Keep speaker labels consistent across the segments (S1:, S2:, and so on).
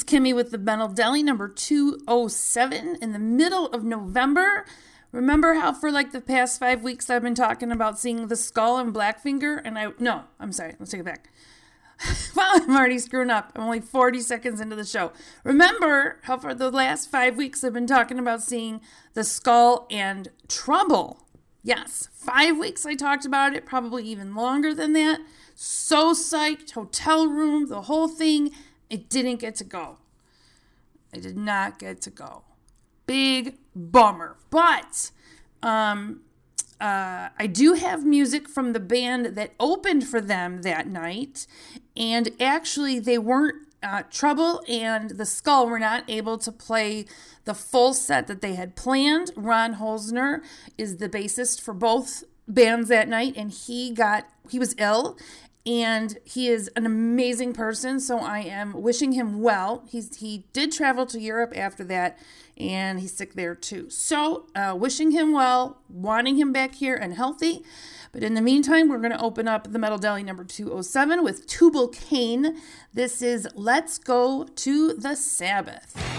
S1: it's Kimmi with the Metal Deli number 207 in the middle of November. Remember how for like the past five weeks I've been talking about seeing the skull and Blackfinger? And I, no, I'm sorry, let's take it back. well, I'm already screwing up. I'm only 40 seconds into the show. Remember how for the last five weeks I've been talking about seeing the skull and trouble. Yes, five weeks I talked about it, probably even longer than that. So psyched, hotel room, the whole thing. It didn't get to go. I did not get to go. Big bummer. But um, uh, I do have music from the band that opened for them that night. And actually, they weren't, uh, Trouble and the Skull were not able to play the full set that they had planned. Ron Holzner is the bassist for both bands that night, and he got, he was ill and he is an amazing person so i am wishing him well. He's he did travel to europe after that and he's sick there too. So uh, wishing him well wanting him back here and healthy. But in the meantime we're going to open up the metal deli number 207 with tubal cain. This is let's go to the sabbath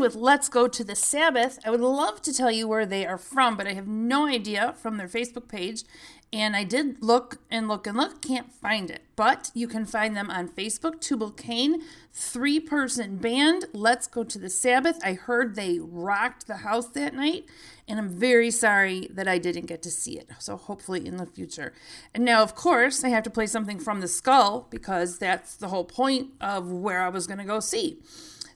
S1: With Let's Go to the Sabbath. I would love to tell you where they are from, but I have no idea from their Facebook page.
S2: And I did look and look and look, can't find it. But you can find them on Facebook, Tubal Cain, three person band. Let's go to the Sabbath. I heard they rocked the house that night, and I'm very sorry that I didn't get to see it. So hopefully in the future. And now, of course, I have to play something from the skull because that's the whole point of where I was going to go see.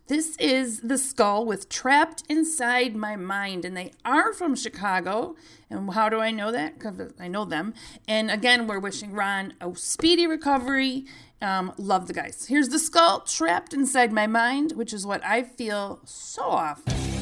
S2: This is the skull with Trapped Inside My Mind, and they are from Chicago. And how do I know that? Because I know them. And again, we're wishing Ron a speedy recovery. Um, love the guys. Here's the skull trapped inside my mind, which is what I feel so often.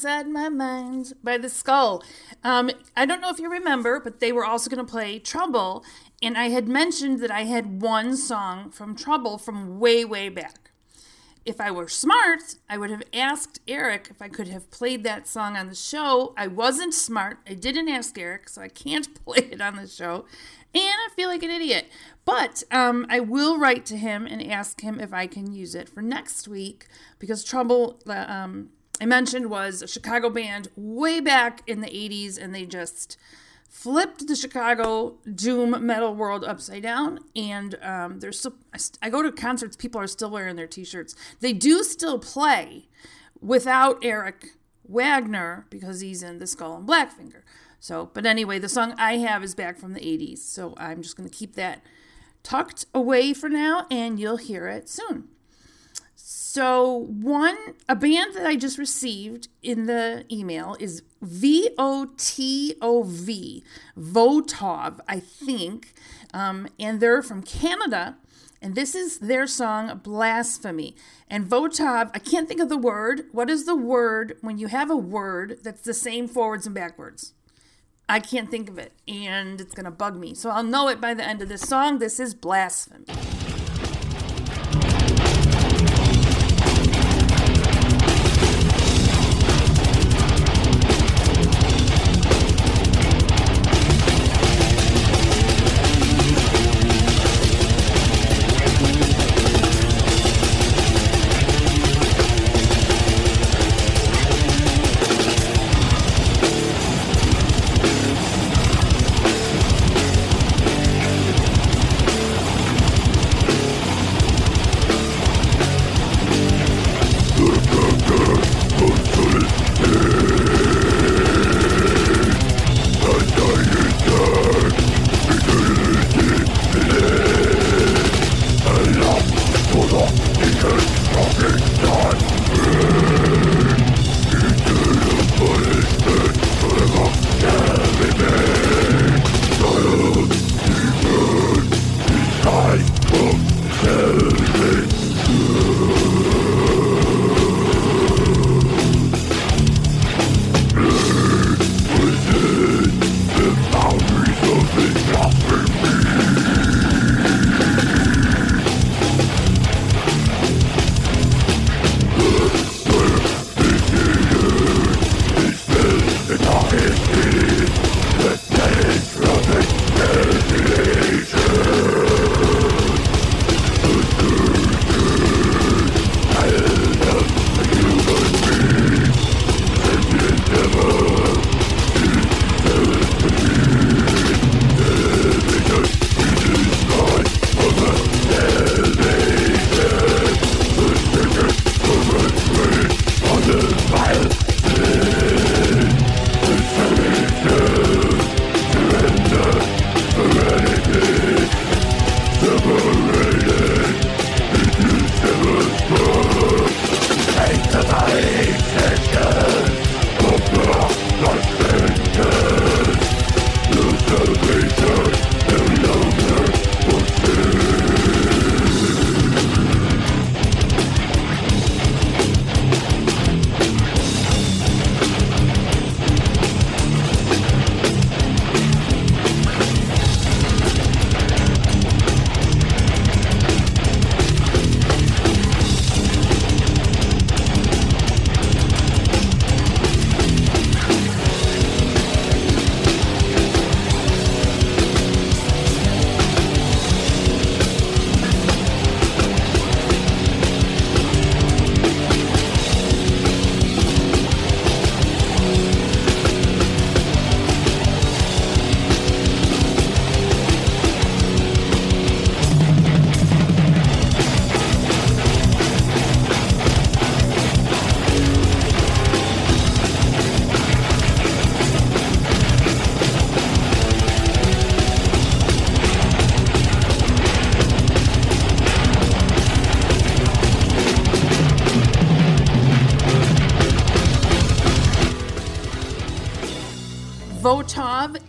S1: Inside my mind by the skull. Um, I don't know if you remember, but they were also going to play Trouble, and I had mentioned that I had one song from Trouble from way, way back. If I were smart, I would have asked Eric if I could have played that song on the show. I wasn't smart. I didn't ask Eric, so I can't play it on the show. And I feel like an idiot. But um, I will write to him and ask him if I can use it for next week because Trouble, um, I mentioned, was a Chicago band way back in the 80s and they just flipped the Chicago doom metal world upside down. And um, there's still, I go to concerts, people are still wearing their t shirts. They do still play without Eric Wagner because he's in the Skull and Blackfinger. So, but anyway, the song I have is back from the 80s. So I'm just going to keep that tucked away for now, and you'll hear it soon. So, one, a band that I just received in the email is V O T O V, Votov, I think. Um, and they're from Canada. And this is their song, Blasphemy. And Votov, I can't think of the word. What is the word when you have a word that's the same forwards and backwards? I can't think of it, and it's gonna bug me. So I'll know it by the end of this song. This is Blasphemy.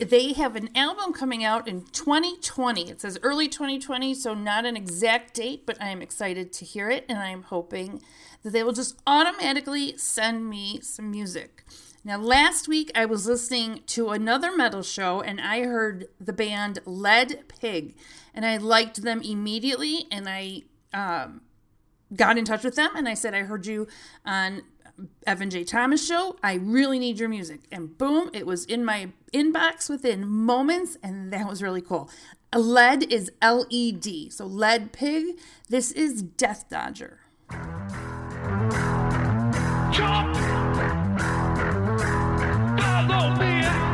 S1: They have an album coming out in 2020. It says early 2020, so not an exact date, but I am excited to hear it, and I am hoping that they will just automatically send me some music. Now, last week I was listening to another metal show and I heard the band Led Pig, and I liked them immediately, and I um, got in touch with them and I said, I heard you on Evan J. Thomas show. I really need your music. And boom, it was in my inbox within moments, and that was really cool. Lead is L E D. So Led Pig. This is Death Dodger. Jump! Follow me!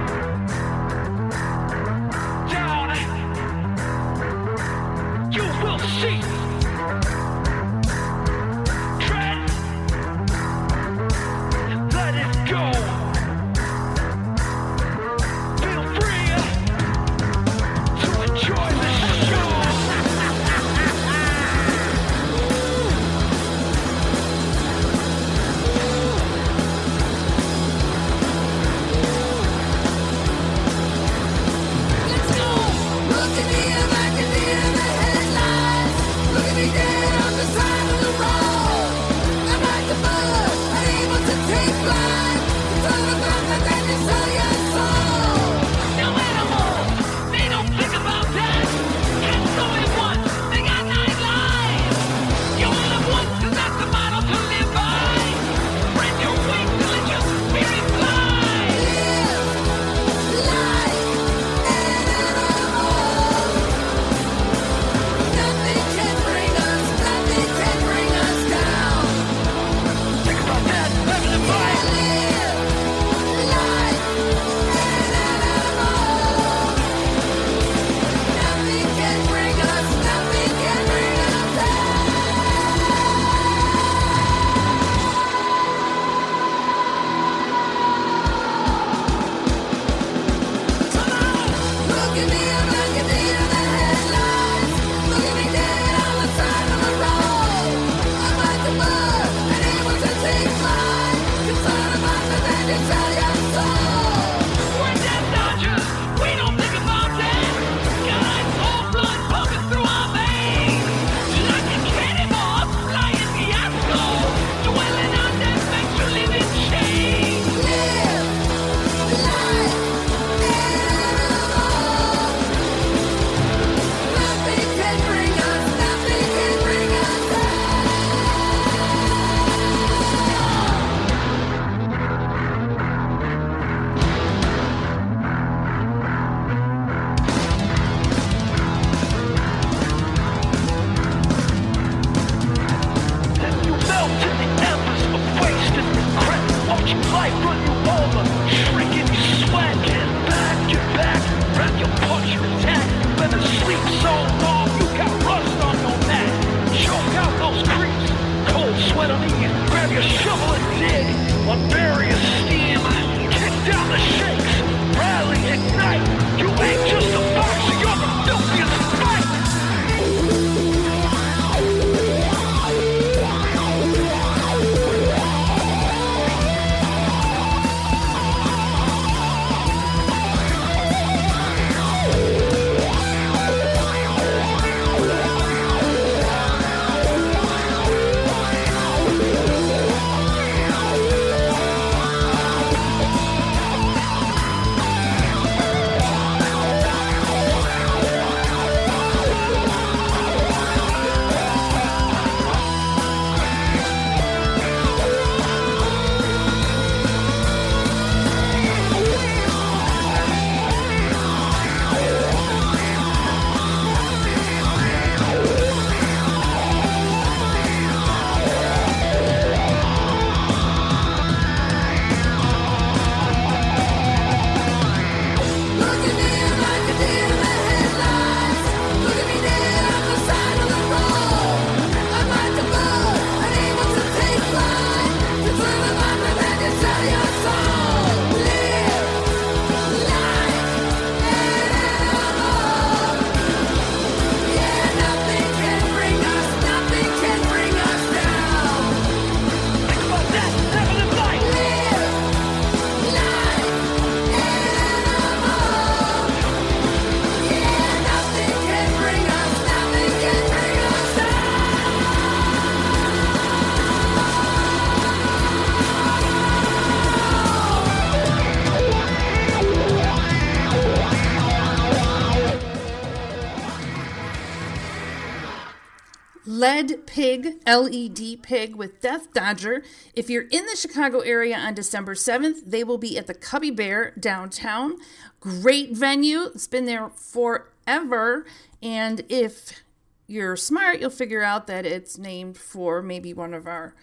S1: Pig, with Death Dodger. If you're in the Chicago area on December 7th, they will be at the Cubby Bear downtown. Great venue. It's been there forever. And if you're smart, you'll figure out that it's named for maybe one of our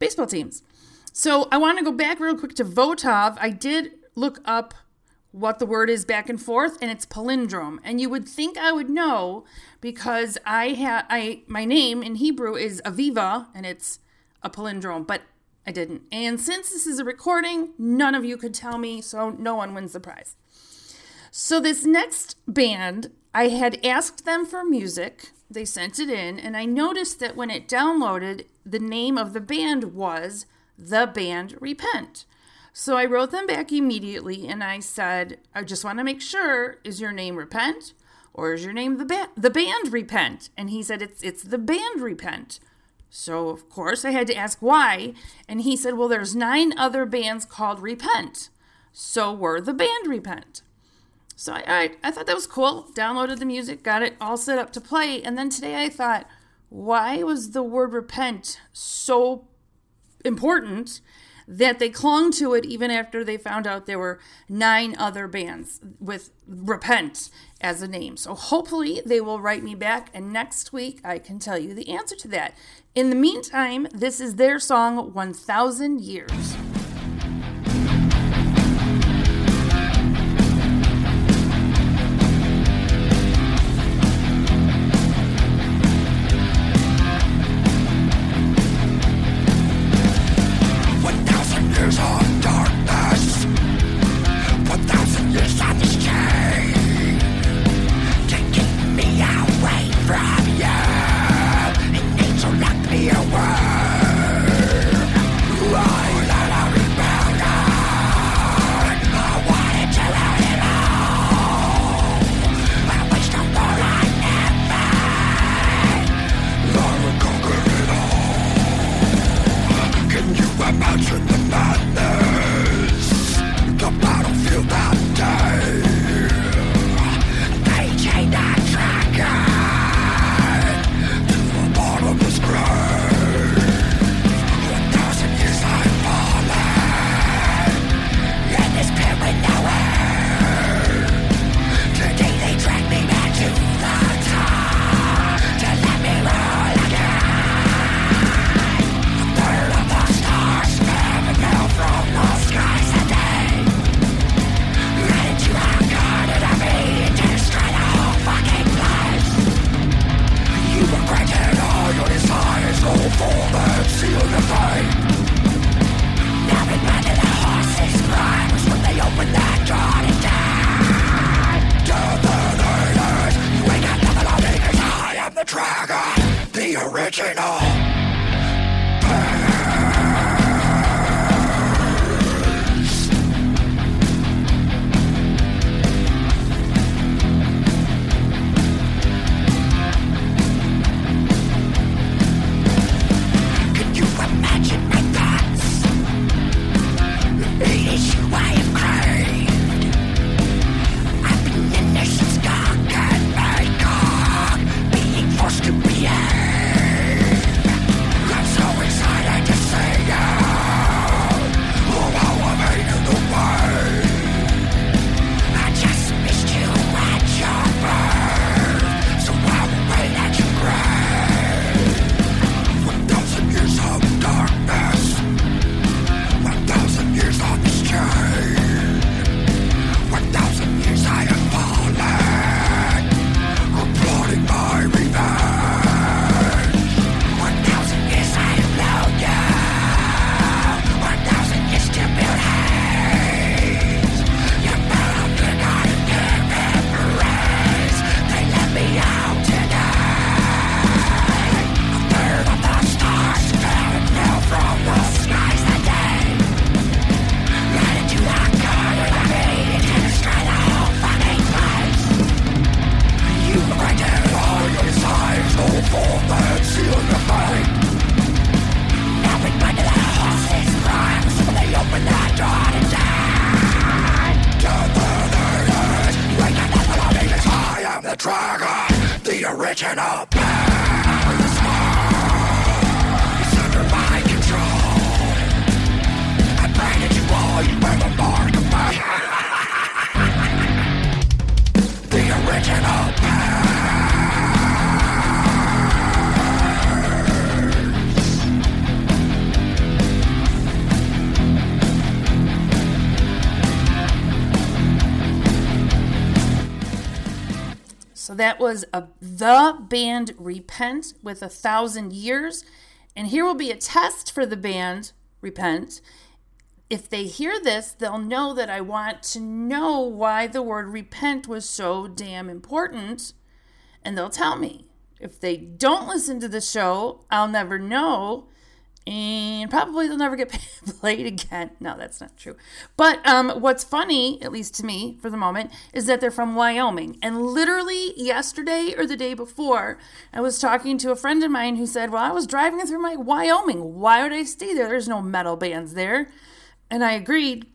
S1: baseball teams. So I want to go back real quick to Votov. I did look up what the word is back and forth, and it's palindrome. And you would think I would know because I have I my name in Hebrew is Aviva, and it's a palindrome, but I didn't. And since this is a recording, none of you could tell me, so no one wins the prize. So this next band, I had asked them for music. They sent it in, and I noticed that when it downloaded, the name of the band was The Band Repent. So I wrote them back immediately and I said, I just want to make sure is your name Repent or is your name the band the band Repent? And he said it's it's the band Repent. So of course I had to ask why and he said, "Well, there's nine other bands called Repent." So we're the band Repent. So I, I, I thought that was cool. Downloaded the music, got it all set up to play, and then today I thought, why was the word repent so important that they clung to it even after they found out there were nine other bands with Repent as a name. So hopefully they will write me back, and next week I can tell you the answer to that. In the meantime, this is their song 1000 Years. That was a, the band Repent with a thousand years. And here will be a test for the band Repent. If they hear this, they'll know that I want to know why the word repent was so damn important, and they'll tell me. If they don't listen to the show, I'll never know and probably they'll never get played again. No, that's not true. But um, what's funny, at least to me for the moment, is that they're from Wyoming. And literally yesterday or the day before, I was talking to a friend of mine who said, Well, I was driving through my Wyoming. Why would I stay there? There's no metal bands there. And I agreed.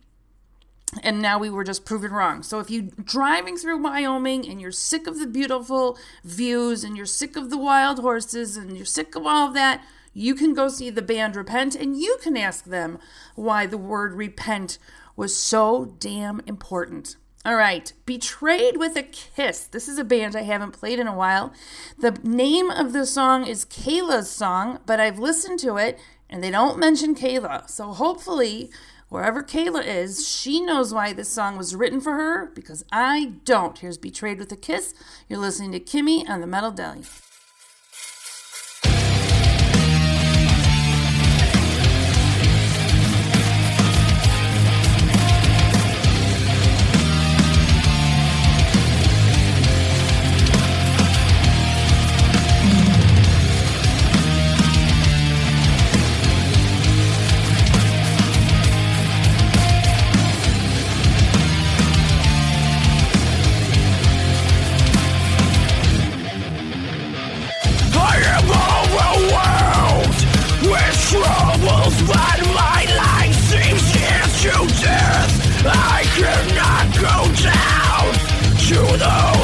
S1: And now we were just proven wrong. So if you're driving through Wyoming and you're sick of the beautiful views and you're sick of the wild horses and you're sick of all of that, you can go see the band Repent and you can ask them why the word repent was so damn important. All right, Betrayed with a Kiss. This is a band I haven't played in a while. The name of the song is Kayla's song, but I've listened to it and they don't mention Kayla. So hopefully, wherever Kayla is, she knows why this song was written for her because I don't. Here's Betrayed with a Kiss. You're listening to Kimmi on the Metal Deli.
S2: cannot go down to the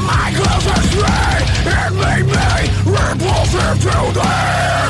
S2: my closest friend and made me repulsive to them.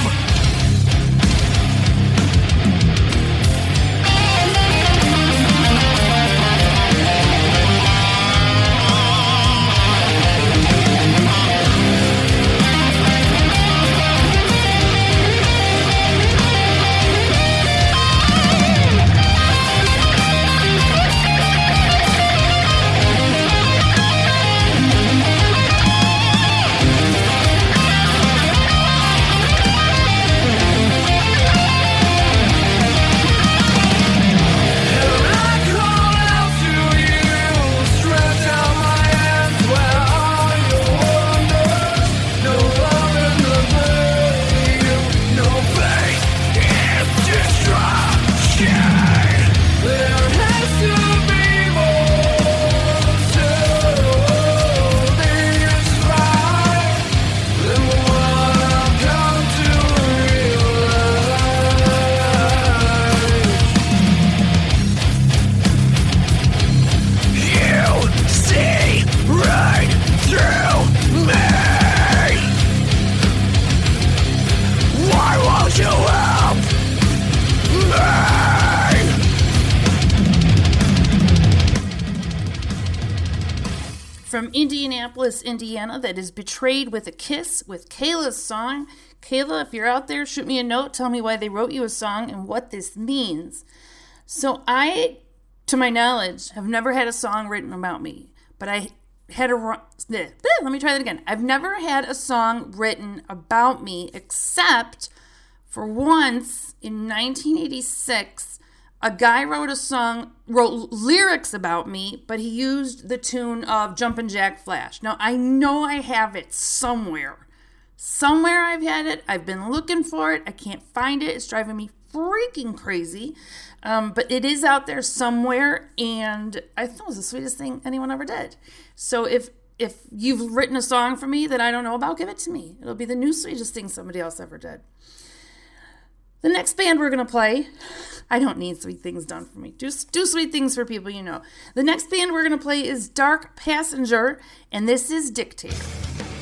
S1: That is Betrayed with a Kiss with Kayla's song. Kayla, if you're out there, shoot me a note. Tell me why they wrote you a song and what this means. So, I, to my knowledge, have never had a song written about me, but I had a. Let me try that again. I've never had a song written about me except for once in 1986 a guy wrote a song, wrote lyrics about me, but he used the tune of Jumpin' Jack Flash. Now, I know I have it somewhere. Somewhere I've had it. I've been looking for it. I can't find it. It's driving me freaking crazy. Um, but it is out there somewhere, and I thought it was the sweetest thing anyone ever did. So if if you've written a song for me that I don't know about, give it to me. It'll be the new sweetest thing somebody else ever did. The next band we're to play, I don't need sweet things done for me. Just do sweet things for people you know. The next band we're going to play is Dark Passenger, and this is Dictator.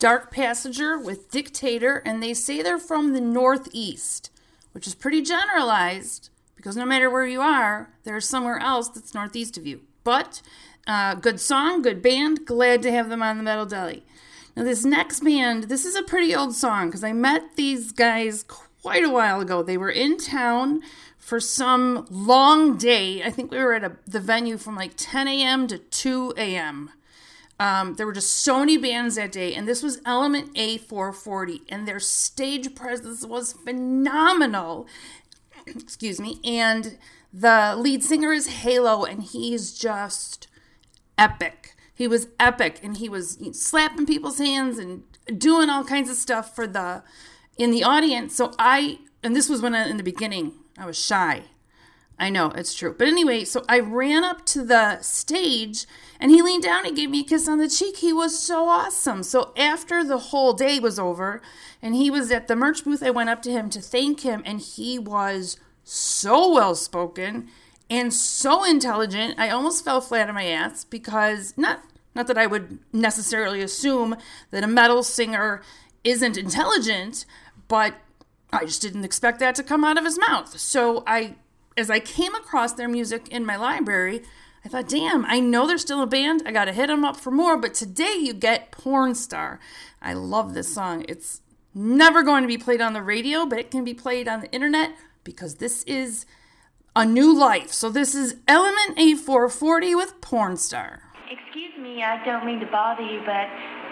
S1: Dark Passenger with Dictator, and they say they're from the Northeast, which is pretty generalized because no matter where you are, there's somewhere else that's northeast of you. But uh, good song, good band, glad to have them on the Metal Deli. Now, this next band, this is a pretty old song because I met these guys quite a while ago. They were in town for some long day. I think we were at a, the venue from like 10 a.m. to 2 a.m. Um, there were just so many bands that day, and this was Element A440, and their stage presence was phenomenal. Excuse me. And the lead singer is Halo, and he's just epic. He was epic, and he was slapping people's hands and doing all kinds of stuff for the in the audience. So I, and this was when I, in the beginning I was shy. I know, it's true. But anyway, so I ran up to the stage and he leaned down and gave me a kiss on the cheek. He was so awesome. So after the whole day was over and he was at the merch booth, I went up to him to thank him and he was so well spoken and so intelligent. I almost fell flat on my ass because not not that I would necessarily assume that a metal singer isn't intelligent, but I just didn't expect that to come out of his mouth. So I as I came across their music in my library, I thought, damn, I know they're still a band. I got to hit them up for more. But today you get Porn Star. I love this song. It's never going to be played on the radio, but it can be played on the internet because this is a new life. So this is Element A440 with Porn Star.
S3: Excuse me, I don't mean to bother you, but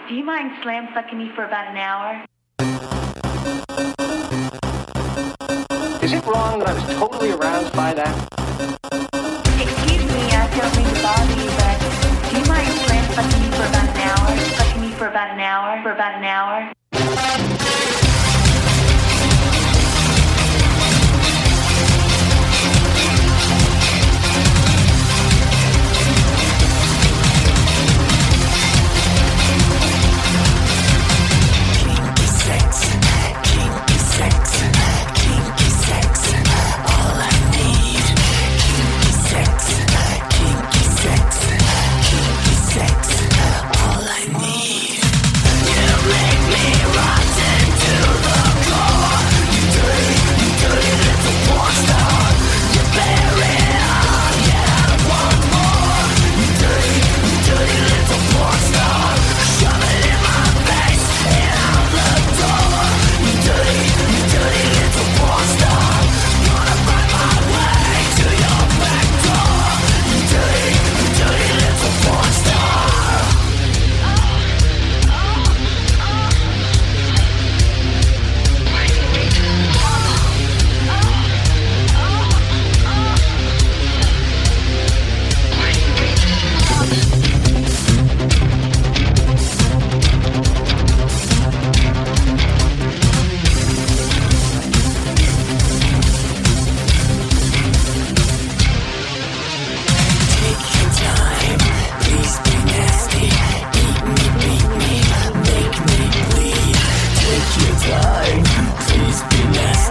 S3: do you mind slam fucking me for about an hour?
S4: Wrong that I was totally aroused by that?
S3: Excuse me, I don't mean to bother you, but do you mind slam fucking me for about an hour? Fucking me for about an hour? For about an hour?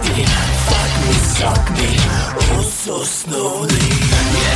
S5: nasty Fuck me, suck me, oh
S1: so slowly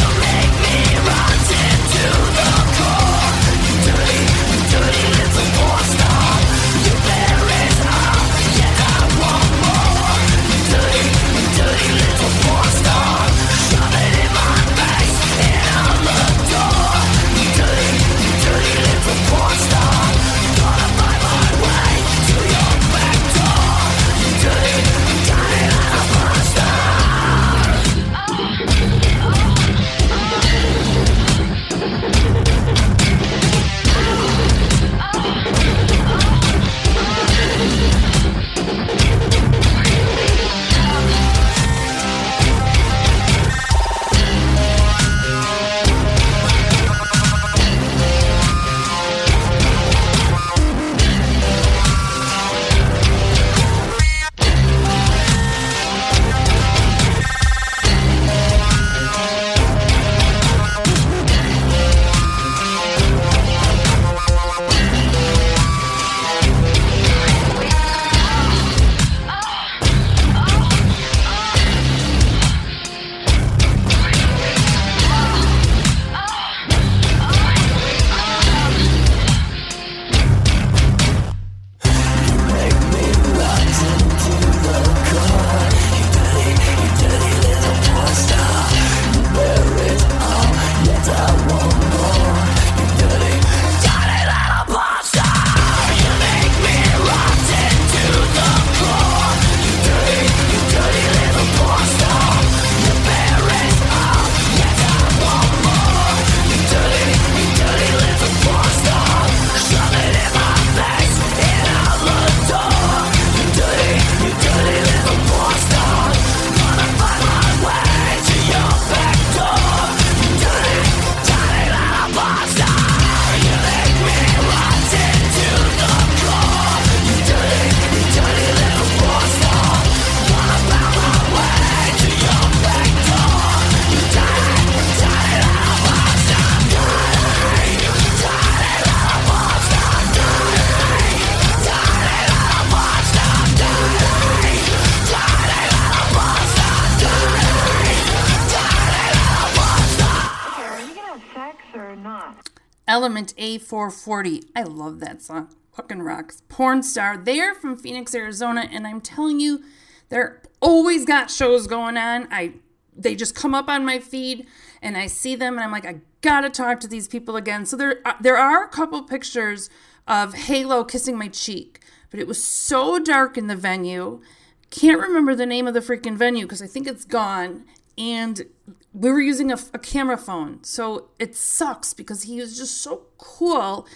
S1: 440. I love that song. Fucking rocks. Porn star. They're from Phoenix, Arizona, and I'm telling you, they're always got shows going on. I they just come up on my feed and I see them and I'm like, I gotta talk to these people again. So there uh, there are a couple pictures of Halo kissing my cheek, but it was so dark in the venue. Can't remember the name of the freaking venue because I think it's gone. And we were using a, a camera phone, so it sucks because he was just so cool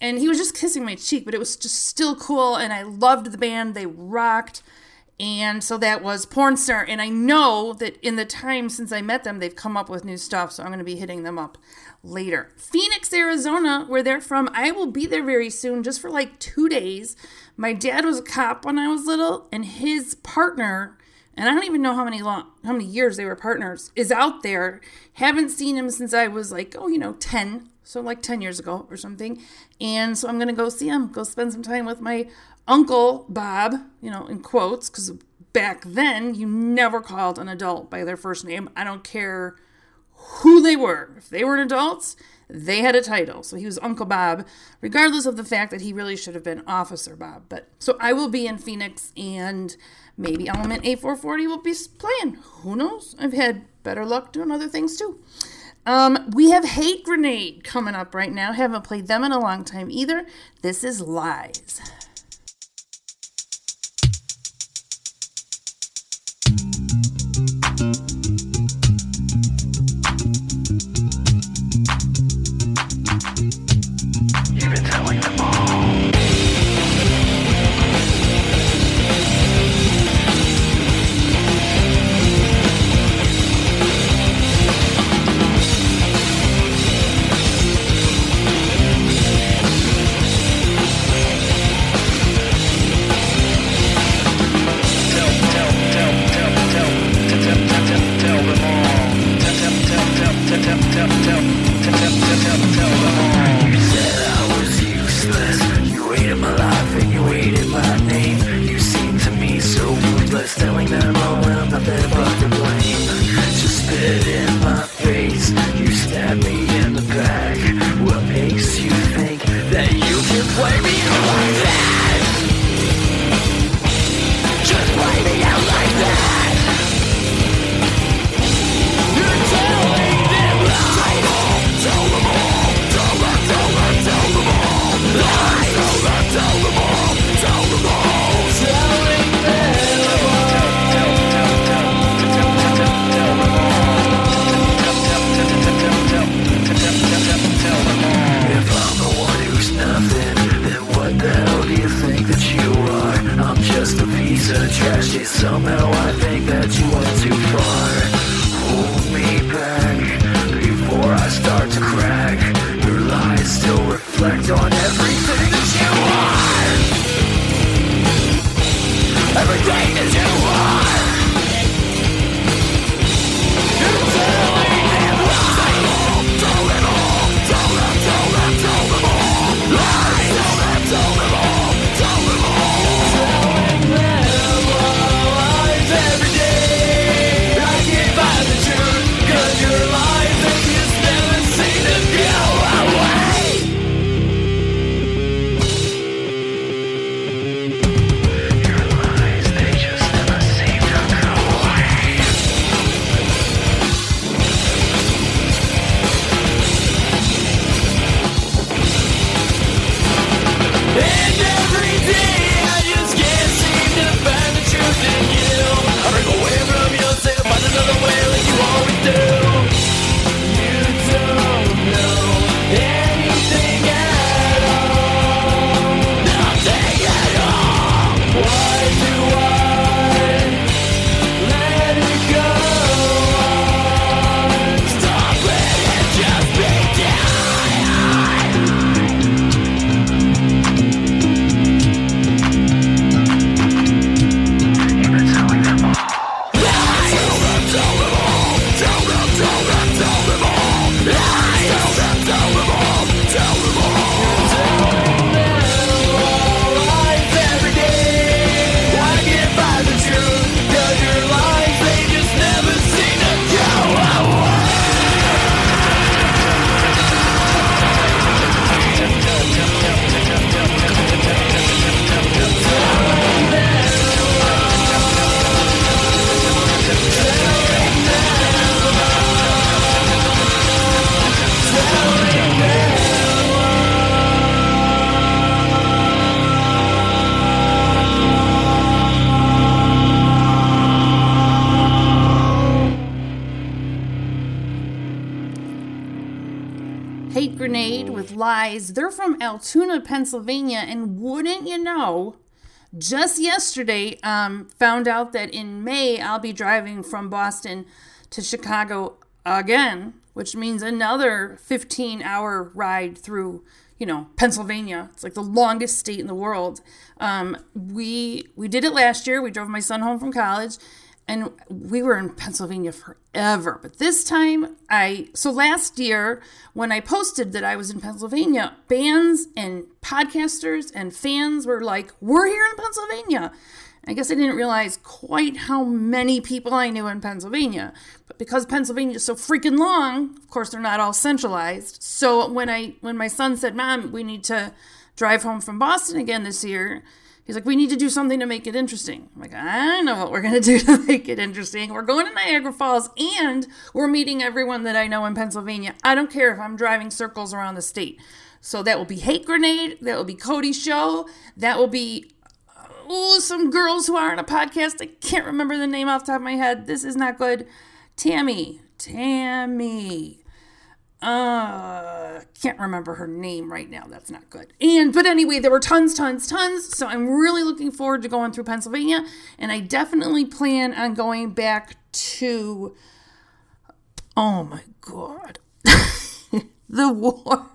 S1: and he was just kissing my cheek, but it was just still cool. And I loved the band; they rocked. And so that was Porn Star. And I know that in the time since I met them, they've come up with new stuff. So I'm going to be hitting them up later. Phoenix, Arizona, where they're from. I will be there very soon, just for like two days. My dad was a cop when I was little, and his partner, and I don't even know how many long, how many years they were partners, is out there. Haven't seen him since I was like, oh, you know, 10 so like 10 years ago or something. And so I'm going to go see him, go spend some time with my uncle Bob, you know, in quotes, because back then you never called an adult by their first name. I don't care who they were. If they were adults, they had a title. So he was Uncle Bob, regardless of the fact that he really should have been Officer Bob. But so I will be in Phoenix and maybe Element A440 will be playing. Who knows? I've had better luck doing other things too. Um, we have Hate Grenade coming up right now. Haven't played them in a long time either. This is Lies. Pennsylvania. And wouldn't you know, just yesterday, um, found out that in May I'll be driving from Boston to Chicago again, which means another 15 hour ride through, you know, Pennsylvania. It's like the longest state in the world. Um, we we did it last year. We drove my son home from college, and we were in Pennsylvania forever. But this time, I so last year when I posted that I was in Pennsylvania, bands and podcasters and fans were like, "We're here in Pennsylvania." I guess I didn't realize quite how many people I knew in Pennsylvania. But because Pennsylvania is so freaking long, of course they're not all centralized. So when I when my son said, "Mom, we need to drive home from Boston again this year," he's like, "We need to do something to make it interesting." I'm like, "I know what we're gonna do to make it interesting. We're going to Niagara Falls, and we're meeting everyone that I know in Pennsylvania. I don't care if I'm driving circles around the state." So that will be Hate Grenade. That will be Cody's show. That will be oh, some girls who are on a podcast. I can't remember the name off the top of my head. This is not good. Tammy. Tammy. Uh, can't remember her name right now. That's not good. And, but anyway, there were tons, tons, tons. So I'm really looking forward to going through Pennsylvania. And I definitely plan on going back to, oh my God, the war.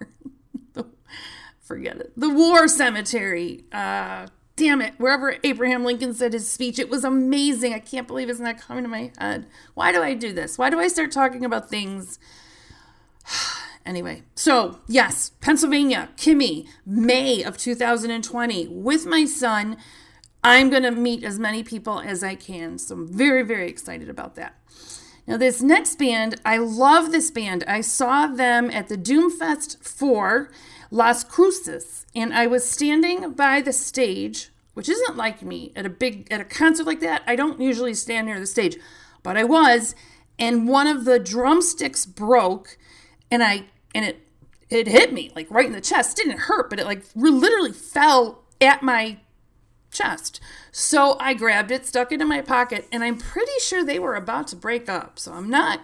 S1: Forget it. The war cemetery. Uh, damn it, wherever Abraham Lincoln said his speech, it was amazing. I can't believe it's not coming to my head. Why do I do this? Why do I start talking about things? anyway, so yes, Pennsylvania, Kimmi, May of 2020, with my son. I'm going to meet as many people as I can. So I'm very, very excited about that. Now, this next band, I love this band. I saw them at the Doomfest 4 Las Cruces, and I was standing by the stage, which isn't like me at a big at a concert like that. I don't usually stand near the stage, but I was, and one of the drumsticks broke, and I and it it hit me like right in the chest. It didn't hurt, but it like literally fell at my chest. So I grabbed it, stuck it in my pocket, and I'm pretty sure they were about to break up. So I'm not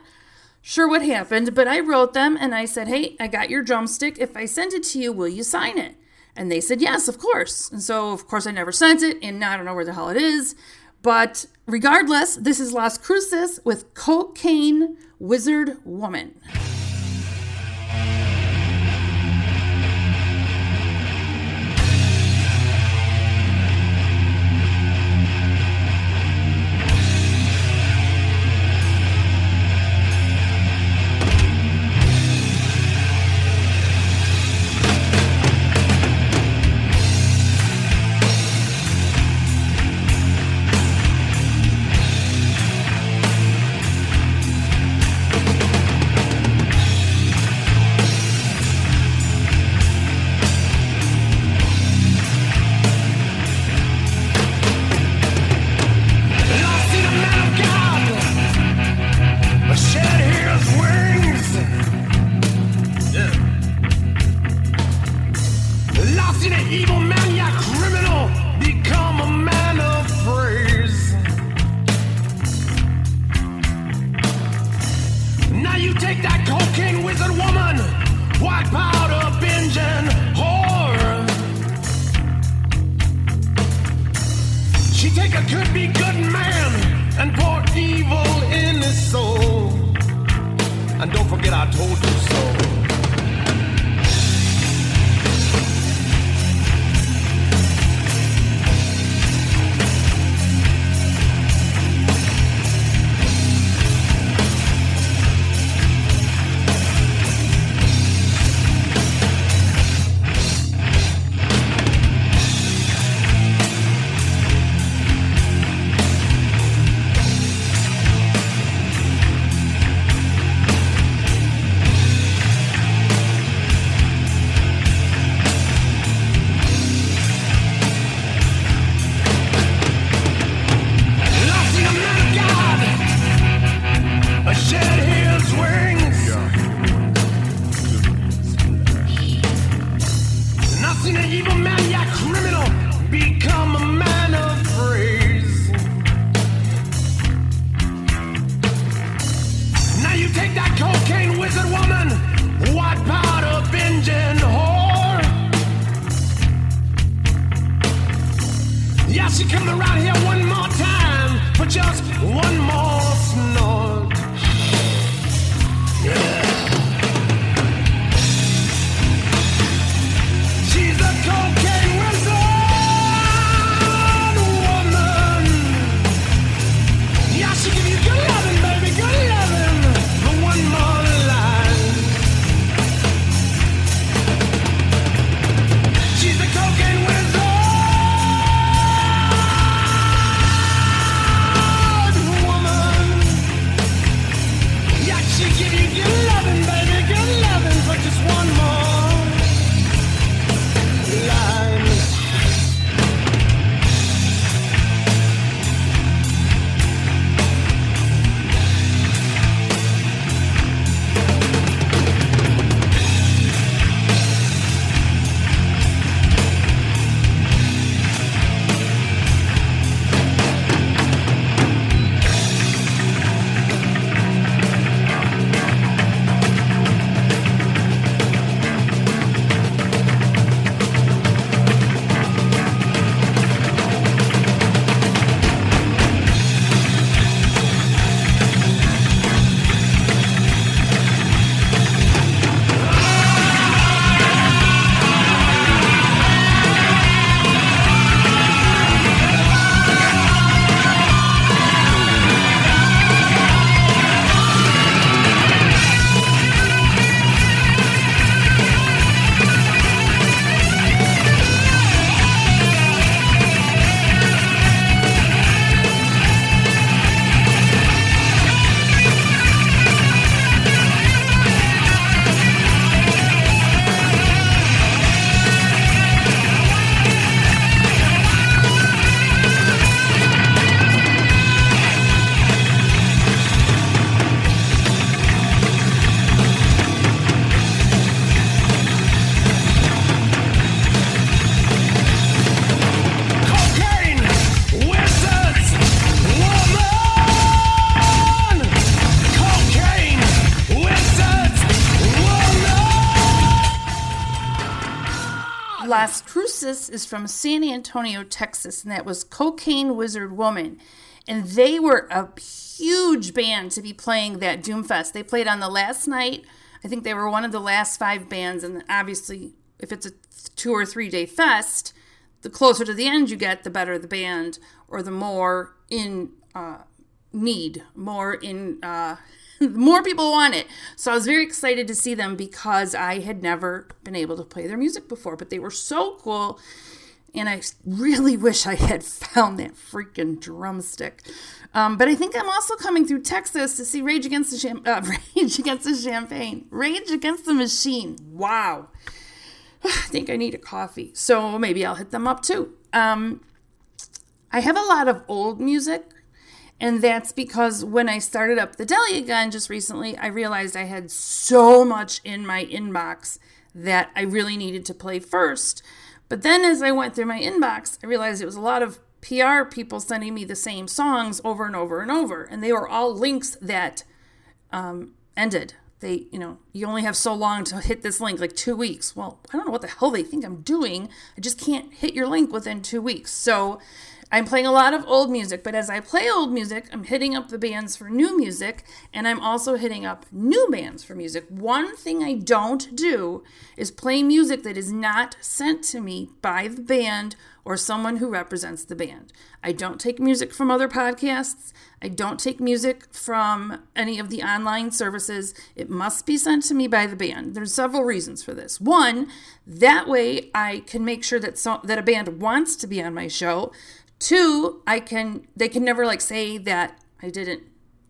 S1: sure what happened, but I wrote them and I said, Hey, I got your drumstick. If I send it to you, will you sign it? And they said, Yes, of course. And so, of course, I never sent it, and now I don't know where the hell it is. But regardless, this is Las Cruces with Cocaine Wizard Woman. Is from San Antonio, Texas, and that was Cocaine Wizard Woman. And they were a huge band to be playing that Doomfest. They played on the last night. I think they were one of the last five bands. And obviously, if it's a two or three day fest, the closer to the end you get, the better the band, or the more in uh, need, more in uh, more people want it. So I was very excited to see them because I had never been able to play their music before, but they were so cool. And I really wish I had found that freaking drumstick. Um, but I think I'm also coming through Texas to see Rage Against the Cham- uh, Rage Against the Champagne, Rage Against the Machine. Wow. I think I need a coffee. So maybe I'll hit them up too. Um, I have a lot of old music, and that's because when I started up the deli again just recently, I realized I had so much in my inbox that I really needed to play first. But then as I went through my inbox, I realized it was a lot of PR people sending me the same songs over and over and over, and they were all links that um, ended. They, you know, you only have so long to hit this link, like two weeks. Well, I don't know what the hell they think I'm doing. I just can't hit your link within two weeks. So I'm playing a lot of old music, but as I play old music, I'm hitting up the bands for new music, and I'm also hitting up new bands for music. One thing I don't do is play music that is not sent to me by the band or someone who represents the band. I don't take music from other podcasts. I don't take music from any of the online services. It must be sent to me by the band. There's several reasons for this. One, that way I can make sure that so, that a band wants to be on my show. Two, I can they can never like say that I didn't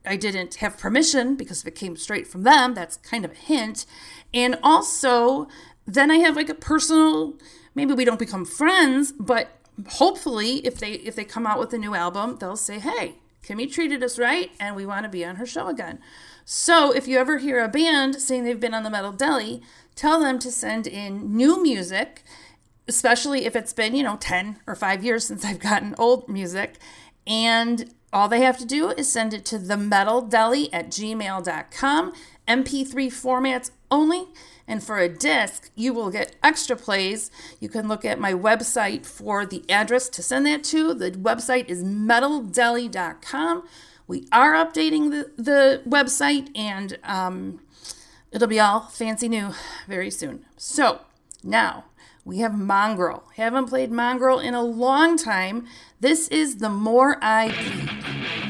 S1: I didn't have permission because if it came straight from them, that's kind of a hint. And also, then I have like a personal maybe we don't become friends, but hopefully if they if they come out with a new album, they'll say, "Hey, Kimmi treated us right and we want to be on her show again." So, if you ever hear a band saying they've been on the Metal Deli, tell them to send in new music, especially if it's been, you know, 10 or 5 years since I've gotten old music. And all they have to do is send it to the metal deli at gmail.com, MP3 formats only. And for a disc, you will get extra plays. You can look at my website for the address to send that to. The website is metaldeli.com. We are updating the, the website and um, it'll be all fancy new very soon. So now we have Mongrel. Haven't played Mongrel in a long time. This is The More I Bleed.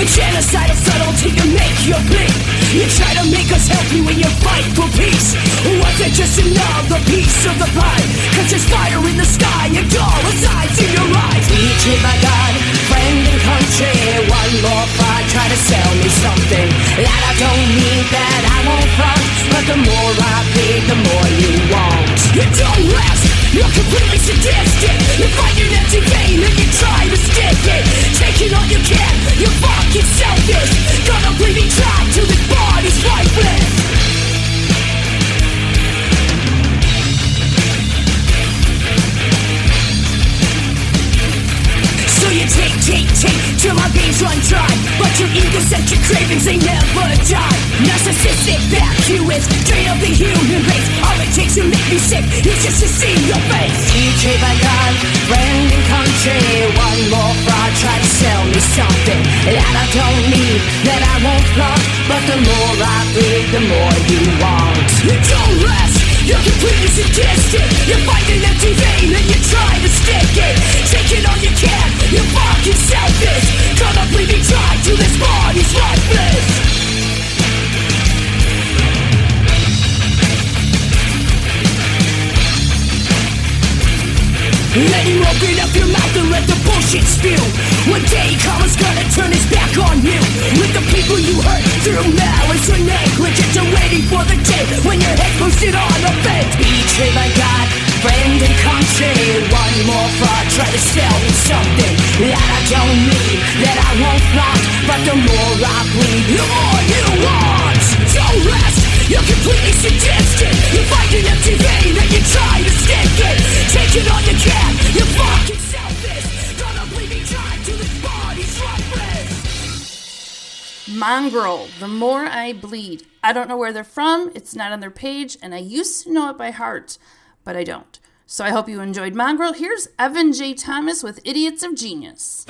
S5: With genocidal subtlety to make your bleed You try to make us help you in your fight for peace. Was it just another piece of the pie? Cause there's fire in the sky and dollar signs in your eyes. Betrayed by God, friend and country. One more fight, try to sell me something. That I don't need, that I won't front But the more I bleed, the more you want. You don't rest, you're completely sadistic You find an empty vein and you try to stick it. Taking all you can, you're fucking selfish. Gonna bleed me dry till this body's lifeless So you take, take, take till my veins run dry. But your egocentric cravings, they never die. Narcissistic vacuous, drain of the human race. All it takes to make me sick is just to see your face. Betrayed by God, friend and country One more fraud, try to sell me something That I don't need, that I won't flaunt. But the more I bleed, the more you want. You don't rest you're completely You find an empty vein and you try to stick it. Taking all you can, you're fucking selfish. Gonna bleed me dry till this body's lifeless Let him open up your mouth and let the bullshit spew One day karma's gonna turn his back on you. With the people you hurt through malice or negligence You're waiting for the day when your head posted on a fence Betrayed by God, friend and country. One more fraud, try to sell me something That I don't need, that I won't flaunt. But the more I bleed, the more you want. Don't rest, you're completely sadistic You find an empty vein and you try to stick it Taking all you can, you're fucking selfish Gonna bleed me dry till this body's lifeless
S1: Mongrel, The More I Bleed. I don't know where they're from, it's not on their page, and I used to know it by heart, but I don't. So I hope you enjoyed Mongrel. Here's Evan J. Thomas with Idiots of Genius.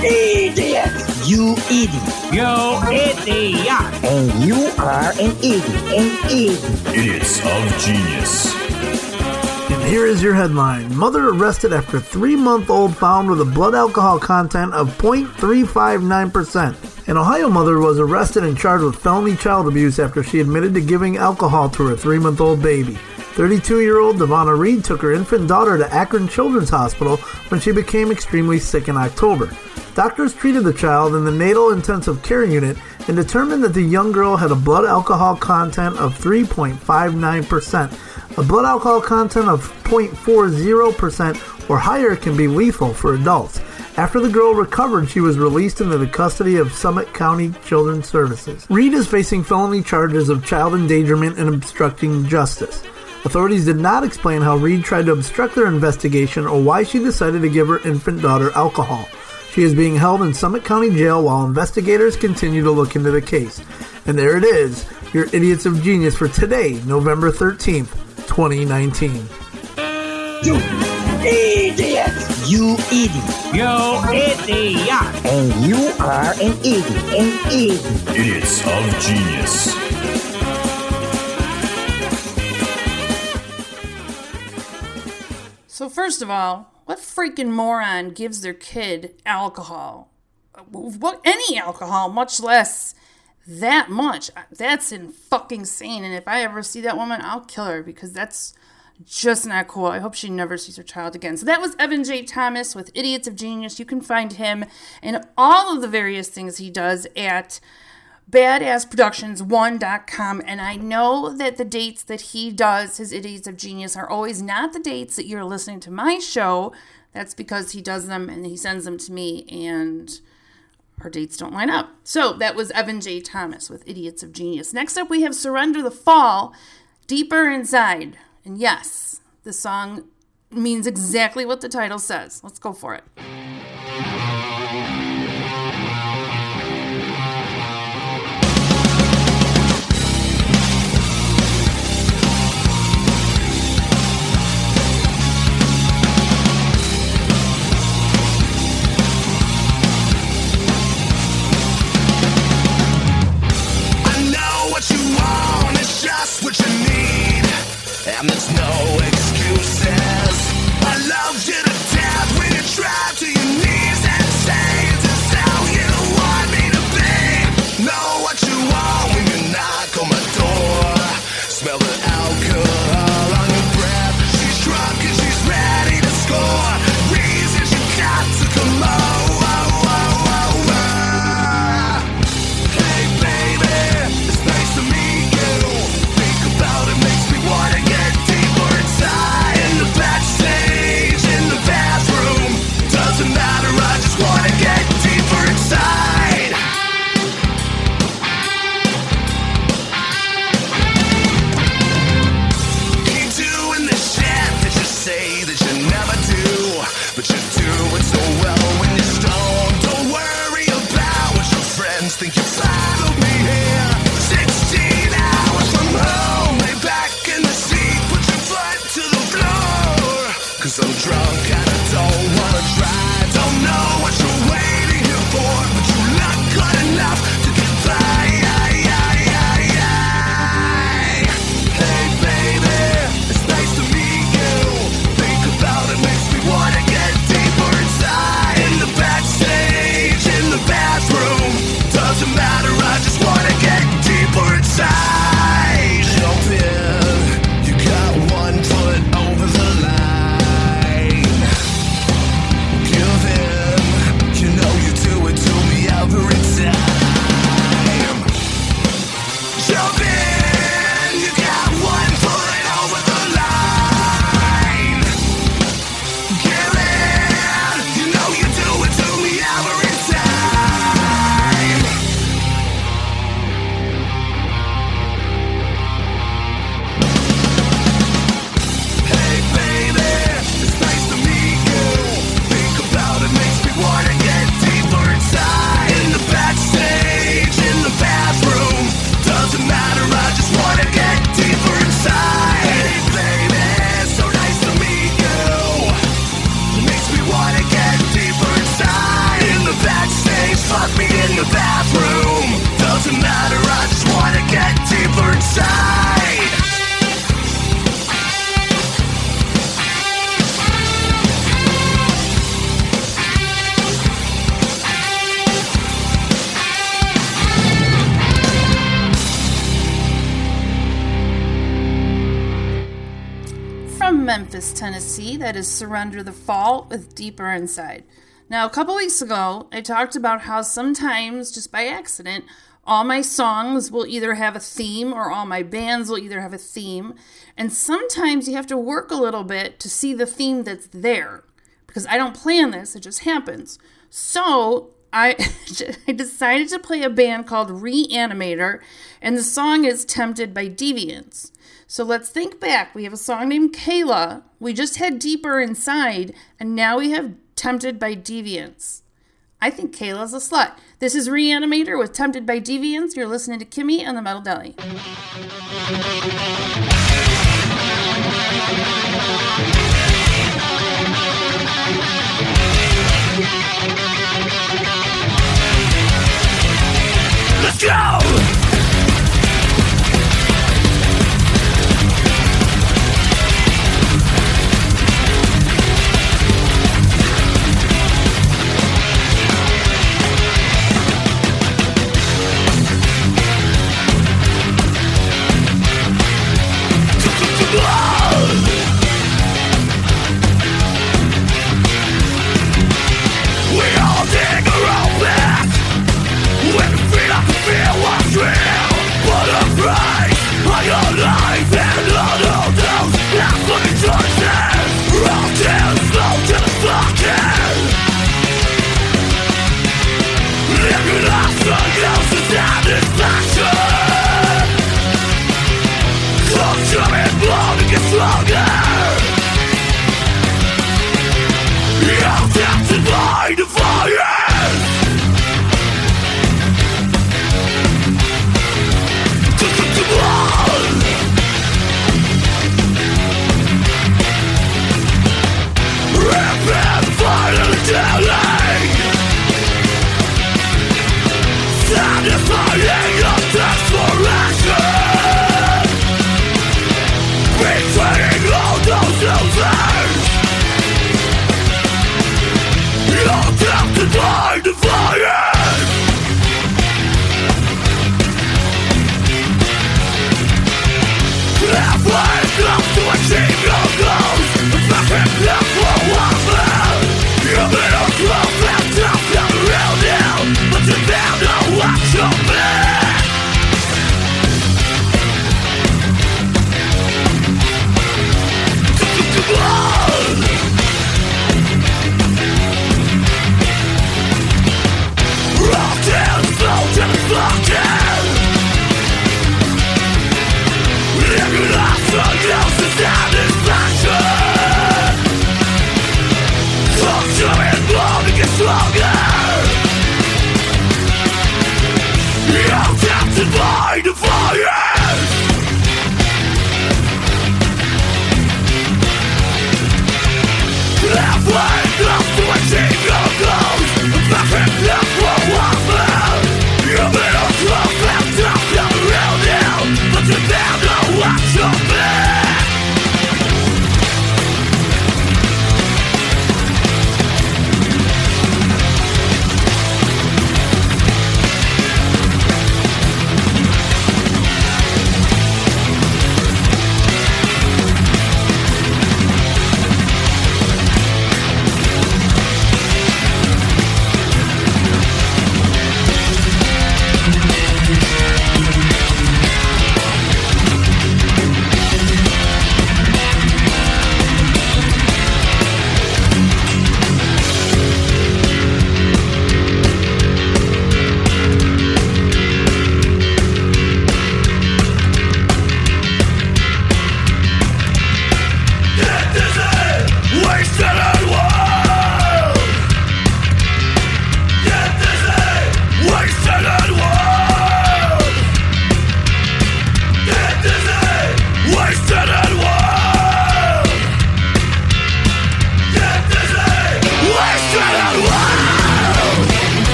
S6: Idiot! You idiot!
S7: You idiot!
S6: And you are an idiot, an idiot.
S8: Idiots of Genius.
S9: And here is your headline Mother arrested after three month old found with a blood alcohol content of 0.359%. An Ohio mother was arrested and charged with felony child abuse after she admitted to giving alcohol to her three month old baby. 32 year old Devonna Reed took her infant daughter to Akron Children's Hospital when she became extremely sick in October. Doctors treated the child in the natal intensive care unit and determined that the young girl had a blood alcohol content of 3.59%. A blood alcohol content of 0.40% or higher can be lethal for adults. After the girl recovered, she was released into the custody of Summit County Children's Services. Reed is facing felony charges of child endangerment and obstructing justice. Authorities did not explain how Reed tried to obstruct their investigation or why she decided to give her infant daughter alcohol. She is being held in Summit County Jail while investigators continue to look into the case. And there it is, your Idiots of Genius for today, November 13th, 2019.
S6: You Idiot! You idiot!
S7: Yo, idiot!
S6: And you are an idiot, an idiot.
S8: Idiots of Genius.
S1: So, first of all, what freaking moron gives their kid alcohol? What any alcohol, much less that much? Uh, that's in fucking sane. And if I ever see that woman, I'll kill her because that's just not cool. I hope she never sees her child again. So that was Evan J. Thomas with Idiots of Genius. You can find him and all of the various things he does at badassproductions1.com and I know that the dates that he does his Idiots of Genius are always not the dates that you're listening to my show. That's because he does them and he sends them to me and
S2: our dates don't line up. So that was Evan J. Thomas with Idiots of Genius. Next up, we have Surrender the Fall, Deeper Inside. And yes, the song means exactly what the title says. Let's go for it.
S3: That
S2: is Surrender the Fall with Deeper Inside. Now, a couple weeks ago, I talked about how sometimes, just by accident, all my songs will either have a theme or all my bands will either have a theme. And sometimes you have to work a little bit to see the theme that's there because I don't plan this, it just happens. So I, I decided to play a band called Reanimator, and the song is Tempted by Deviants. So let's think back. We have a song named Kayla, we just had Deeper Inside, and now we have Tempted by Deviants. I think Kayla's a slut. This is Reanimator with Tempted by Deviants. You're listening to Kimmi and the Metal Deli.
S3: Let's go!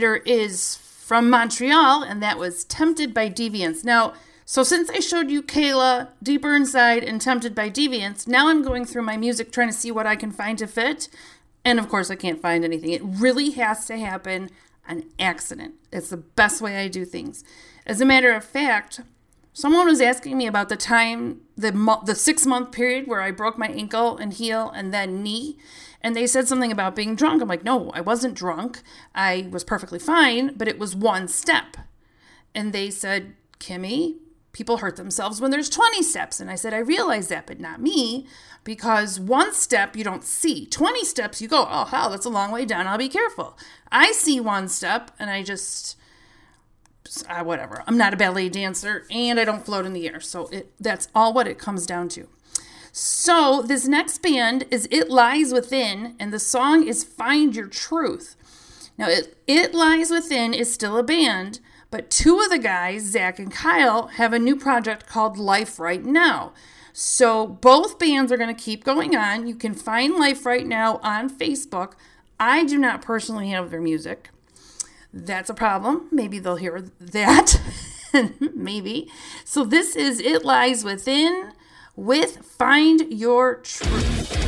S1: Animator is from Montreal, and that was Tempted by Deviance. Now, so since I showed you Kayla, Deeper Inside, and Tempted by Deviance, now I'm going through my music trying to see what I can find to fit. And of course, I can't find anything. It really has to happen an accident. It's the best way I do things. As a matter of fact, someone was asking me about the time, the the six month period where I broke my ankle and heel and then knee, and they said something about being drunk. I'm like, no, I wasn't drunk. I was perfectly fine, but it was one step. And they said, Kimmi, people hurt themselves when there's 20 steps. And I said, I realize that, but not me, because one step you don't see. 20 steps you go, oh, hell, that's a long way down. I'll be careful. I see one step and I just, uh, whatever. I'm not a ballet dancer and I don't float in the air. So it, that's all what it comes down to. So this next band is It Lies Within, and the song is Find Your Truth. Now, It, it Lies Within is still a band, but two of the guys, Zach and Kyle, have a new project called Life Right Now. So both bands are going to keep going on. You can find Life Right Now on Facebook. I do not personally have their music. That's a problem. Maybe they'll hear that. Maybe. So this is It Lies Within with Find Your Truth.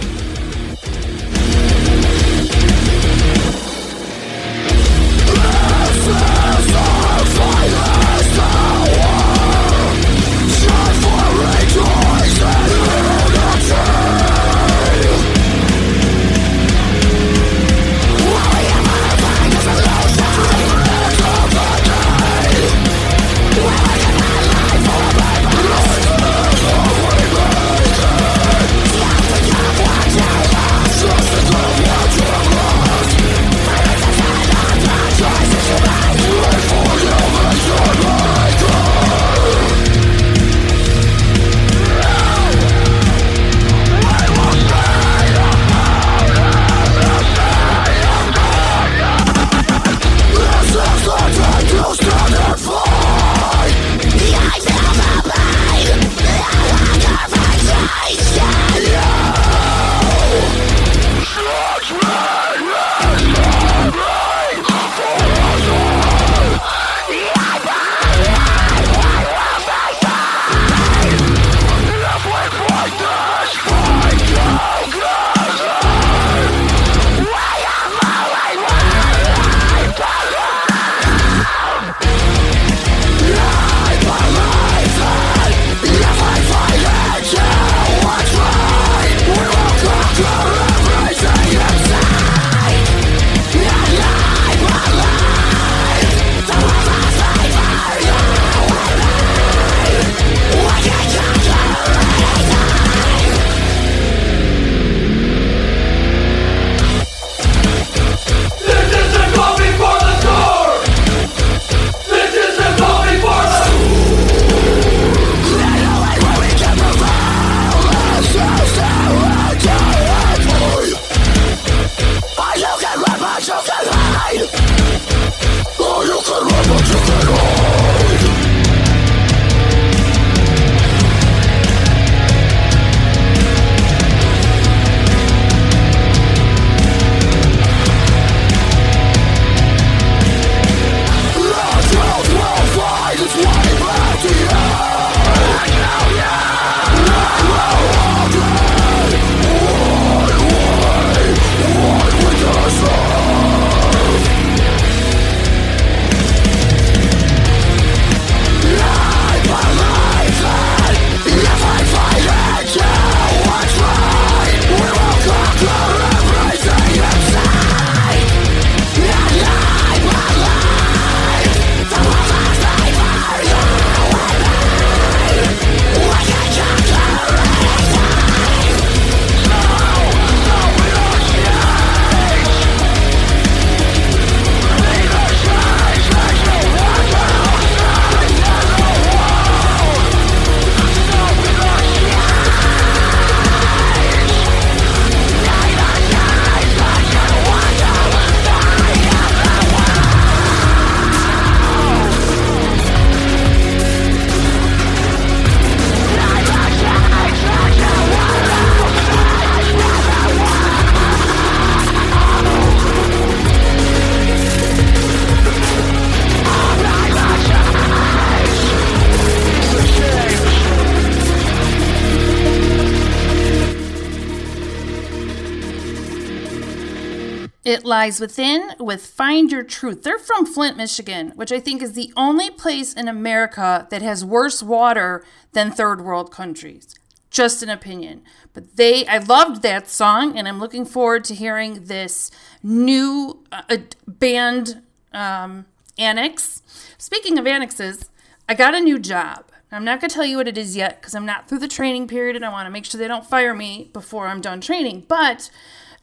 S1: Lies Within with Find Your Truth. They're from Flint, Michigan, which I think is the only place in America that has worse water than third world countries. Just an opinion. But they, I loved that song, and I'm looking forward to hearing this new uh, band um, annex. Speaking of annexes, I got a new job. I'm not going to tell you what it is yet because I'm not through the training period and I want to make sure they don't fire me before I'm done training. But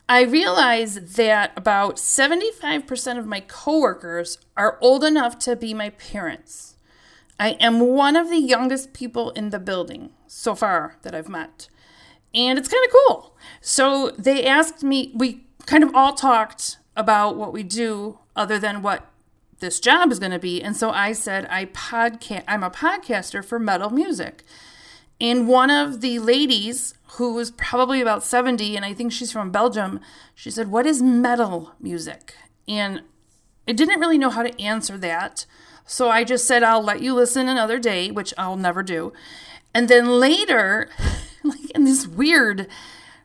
S1: I realize that about 75% of my coworkers are old enough to be my parents. I am one of the youngest people in the building so far that I've met. And it's kind of cool. So they asked me, we kind of all talked about what we do other than what this job is going to be. And so I said, I podcast, I'm a podcaster for metal music. And one of the ladies, who was probably about 70, and I think she's from Belgium, she said, What is metal music? And I didn't really know how to answer that. So I just said, I'll let you listen another day, which I'll never do. And then later, like in this weird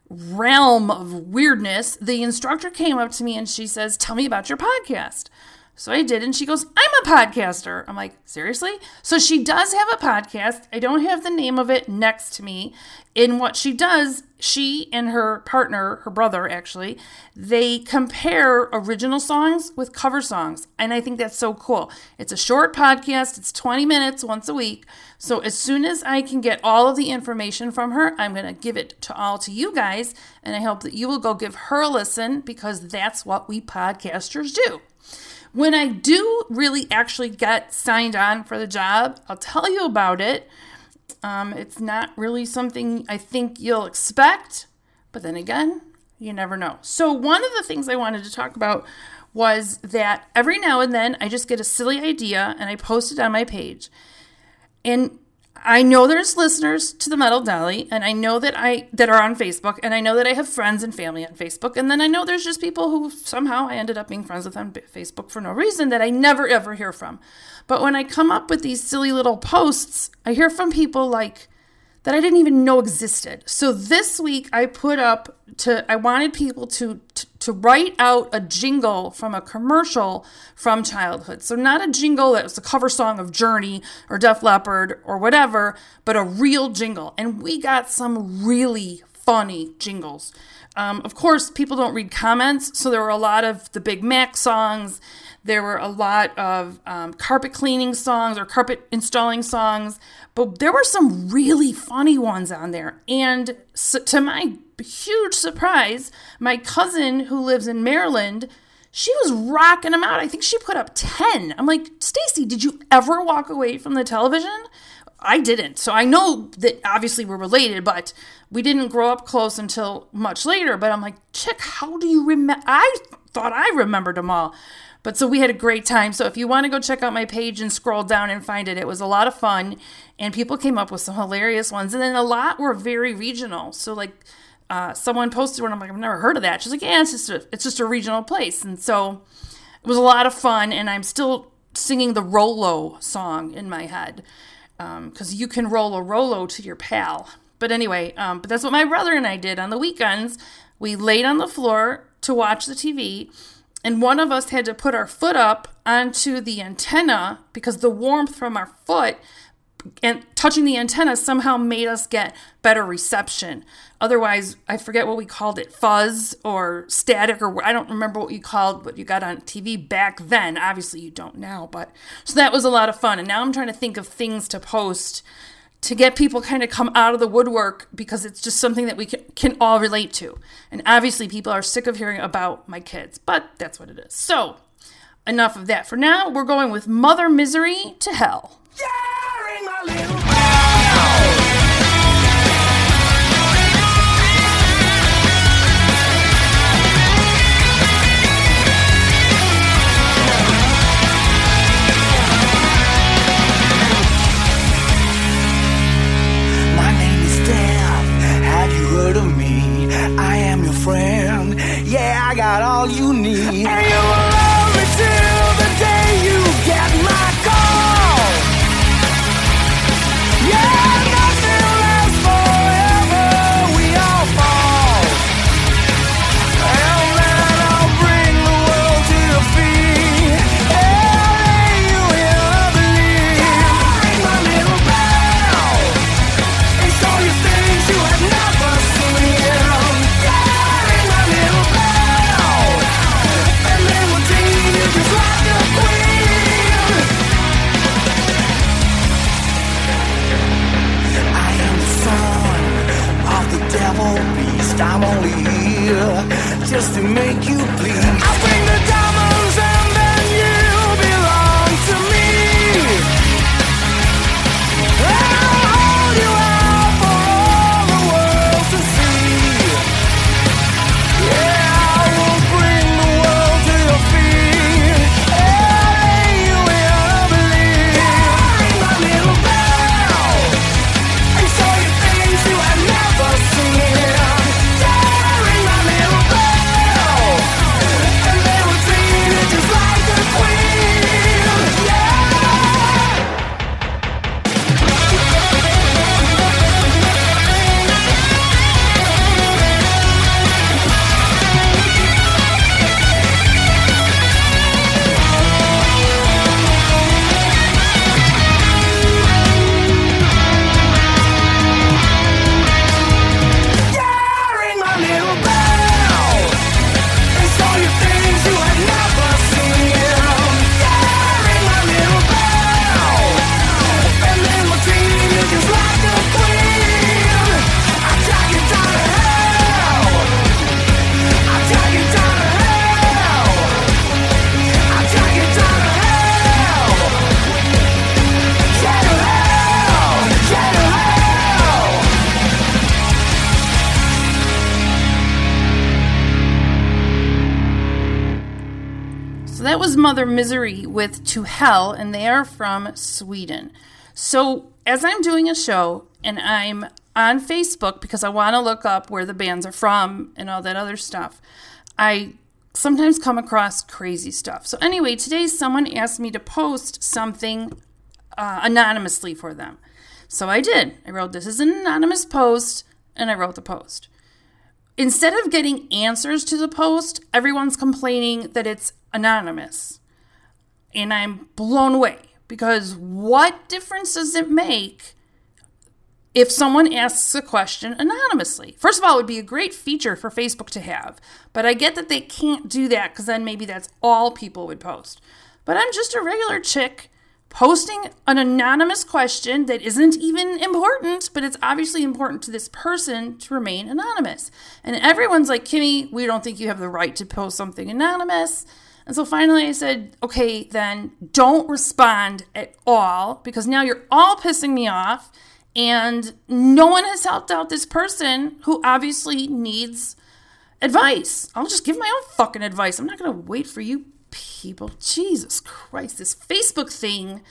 S1: realm of weirdness, the instructor came up to me and she says, Tell me about your podcast. So I did, and she goes, I'm a podcaster. I'm like, seriously? So she does have a podcast. I don't have the name of it next to me. In what she does, she and her partner, her brother actually, they compare original songs with cover songs. And I think that's so cool. It's a short podcast, it's 20 minutes once a week. So as soon as I can get all of the information from her, I'm going to give it to all to you guys. And I hope that you will go give her a listen because that's what we podcasters do. When I do really actually get signed on for the job, I'll tell you about it. Um, it's not really something I think you'll expect, but then again, you never know. So, one of the things I wanted to talk about was that every now and then I just get a silly idea and I post it on my page. And I know there's listeners to the Metal Deli, and I know that I that are on Facebook, and I know that I have friends and family on Facebook, and then I know there's just people who somehow I ended up being friends with on Facebook for no reason that I never ever hear from. But when I come up with these silly little posts, I hear from people like that I didn't even know existed. So this week I put up to I wanted people to, to to write out a jingle from a commercial from childhood. So not a jingle that was a cover song of Journey or Def Leppard or whatever, but a real jingle. And we got some really funny jingles. Um, of course, people don't read comments, so there were a lot of the Big Mac songs. There were a lot of um, carpet cleaning songs or carpet installing songs, but there were some really funny ones on there. And so, to my huge surprise, my cousin who lives in Maryland, she was rocking them out. I think she put up 10. I'm like, Stacy, did you ever walk away from the television? I didn't. So I know that obviously we're related, but we didn't grow up close until much later. But I'm like, chick, how do you remember? I thought I remembered them all. But so we had a great time. So if you want to go check out my page and scroll down and find it, it was a lot of fun. And people came up with some hilarious ones. And then a lot were very regional. So like uh, someone posted one, I'm like, I've never heard of that. She's like, yeah, it's just a, it's just a regional place. And so it was a lot of fun. And I'm still singing the Rolo song in my head because um, you can roll a Rolo to your pal. But anyway, um, but that's what my brother and I did on the weekends. We laid on the floor to watch the TV and one of us had to put our foot up onto the antenna because the warmth from our foot and touching the antenna somehow made us get better reception. Otherwise, I forget what we called it fuzz or static, or I don't remember what you called what you got on TV back then. Obviously, you don't now, but so that was a lot of fun. And now I'm trying to think of things to post to get people kind of come out of the woodwork because it's just something that we can, can all relate to. And obviously, people are sick of hearing about my kids, but that's what it is. So, enough of that. For now, we're going with Mother Misery to Hell.
S5: My all you need. And you will love me till the day you get my just
S1: to make you Misery with To Hell, and they are from Sweden. So, as I'm doing a show and I'm on Facebook because I want to look up where the bands are from and all that other stuff, I sometimes come across crazy stuff. So, anyway, today someone asked me to post something uh, anonymously for them. So I did. I wrote, This is an anonymous post, and I wrote the post. Instead of getting answers to the post, everyone's complaining that it's anonymous. And I'm blown away because what difference does it make if someone asks a question anonymously? First of all, it would be a great feature for Facebook to have, but I get that they can't do that because then maybe that's all people would post. But I'm just a regular chick posting an anonymous question that isn't even important, but it's obviously important to this person to remain anonymous. And everyone's like, Kimmi, we don't think you have the right to post something anonymous. And so finally I said, okay, then don't respond at all because now you're all pissing me off. And no one has helped out this person who obviously needs advice. I'll just give my own fucking advice. I'm not going to wait for you people. Jesus Christ, this Facebook thing.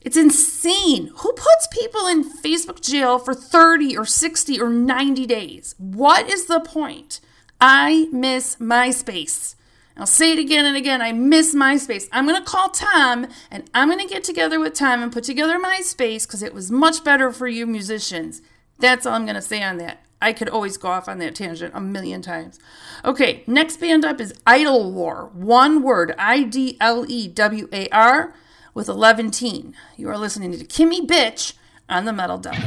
S1: It's insane. Who puts people in Facebook jail for 30 or 60 or 90 days? What is the point? I miss MySpace. I'll say it again and again. I miss MySpace. I'm going to call Tom and I'm going to get together with Tom and put together MySpace because it was much better for you musicians. That's all I'm going to say on that. I could always go off on that tangent a million times. Okay, next band up is Idlewar. One word I D L E W A R with 11 teen. You are listening to Kimmi Bitch on the Metal Deli.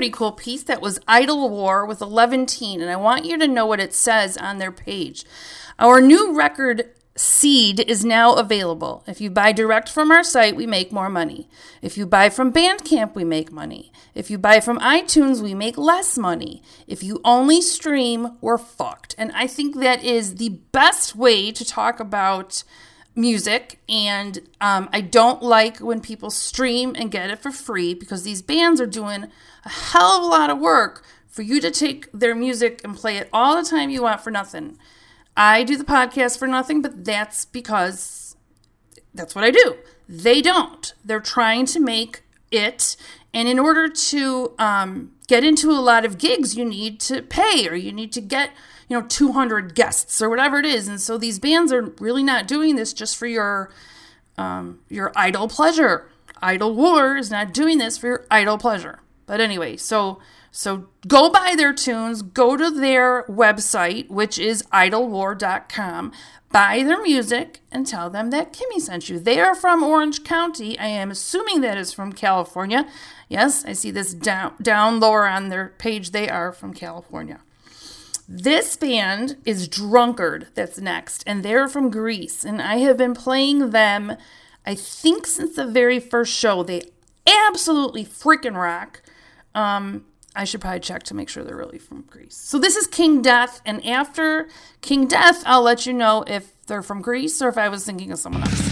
S1: Pretty cool piece. That was Idle War with 11 Teen, and I want you to know what it says on their page. Our new record Seed is now available. If you buy direct from our site, we make more money. If you buy from Bandcamp, we make money. If you buy from iTunes, we make less money. If you only stream, we're fucked. And I think that is the best way to talk about music. And um, I don't like when people stream and get it for free because these bands are doing a hell of a lot of work for you to take their music and play it all the time you want for nothing. I do the podcast for nothing, but that's because that's what I do. They don't. They're trying to make it. And in order to um, get into a lot of gigs, you need to pay or you need to get, you know, 200 guests or whatever it is. And so these bands are really not doing this just for your um, your idle pleasure. Idle War is not doing this for your idle pleasure. But anyway, so so go buy their tunes, go to their website, which is idlewar.com, buy their music, and tell them that Kimmi sent you. They are from Orange County. I am assuming that is from California. Yes, I see this down, down lower on their page. They are from California. This band is Drunkard, that's next, and they're from Greece. And I have been playing them, I think, since the very first show. They absolutely freaking rock. Um, I should probably check to make sure they're really from Greece. So this is King Death, and after King Death, I'll let you know if they're from Greece or if I was thinking of someone else.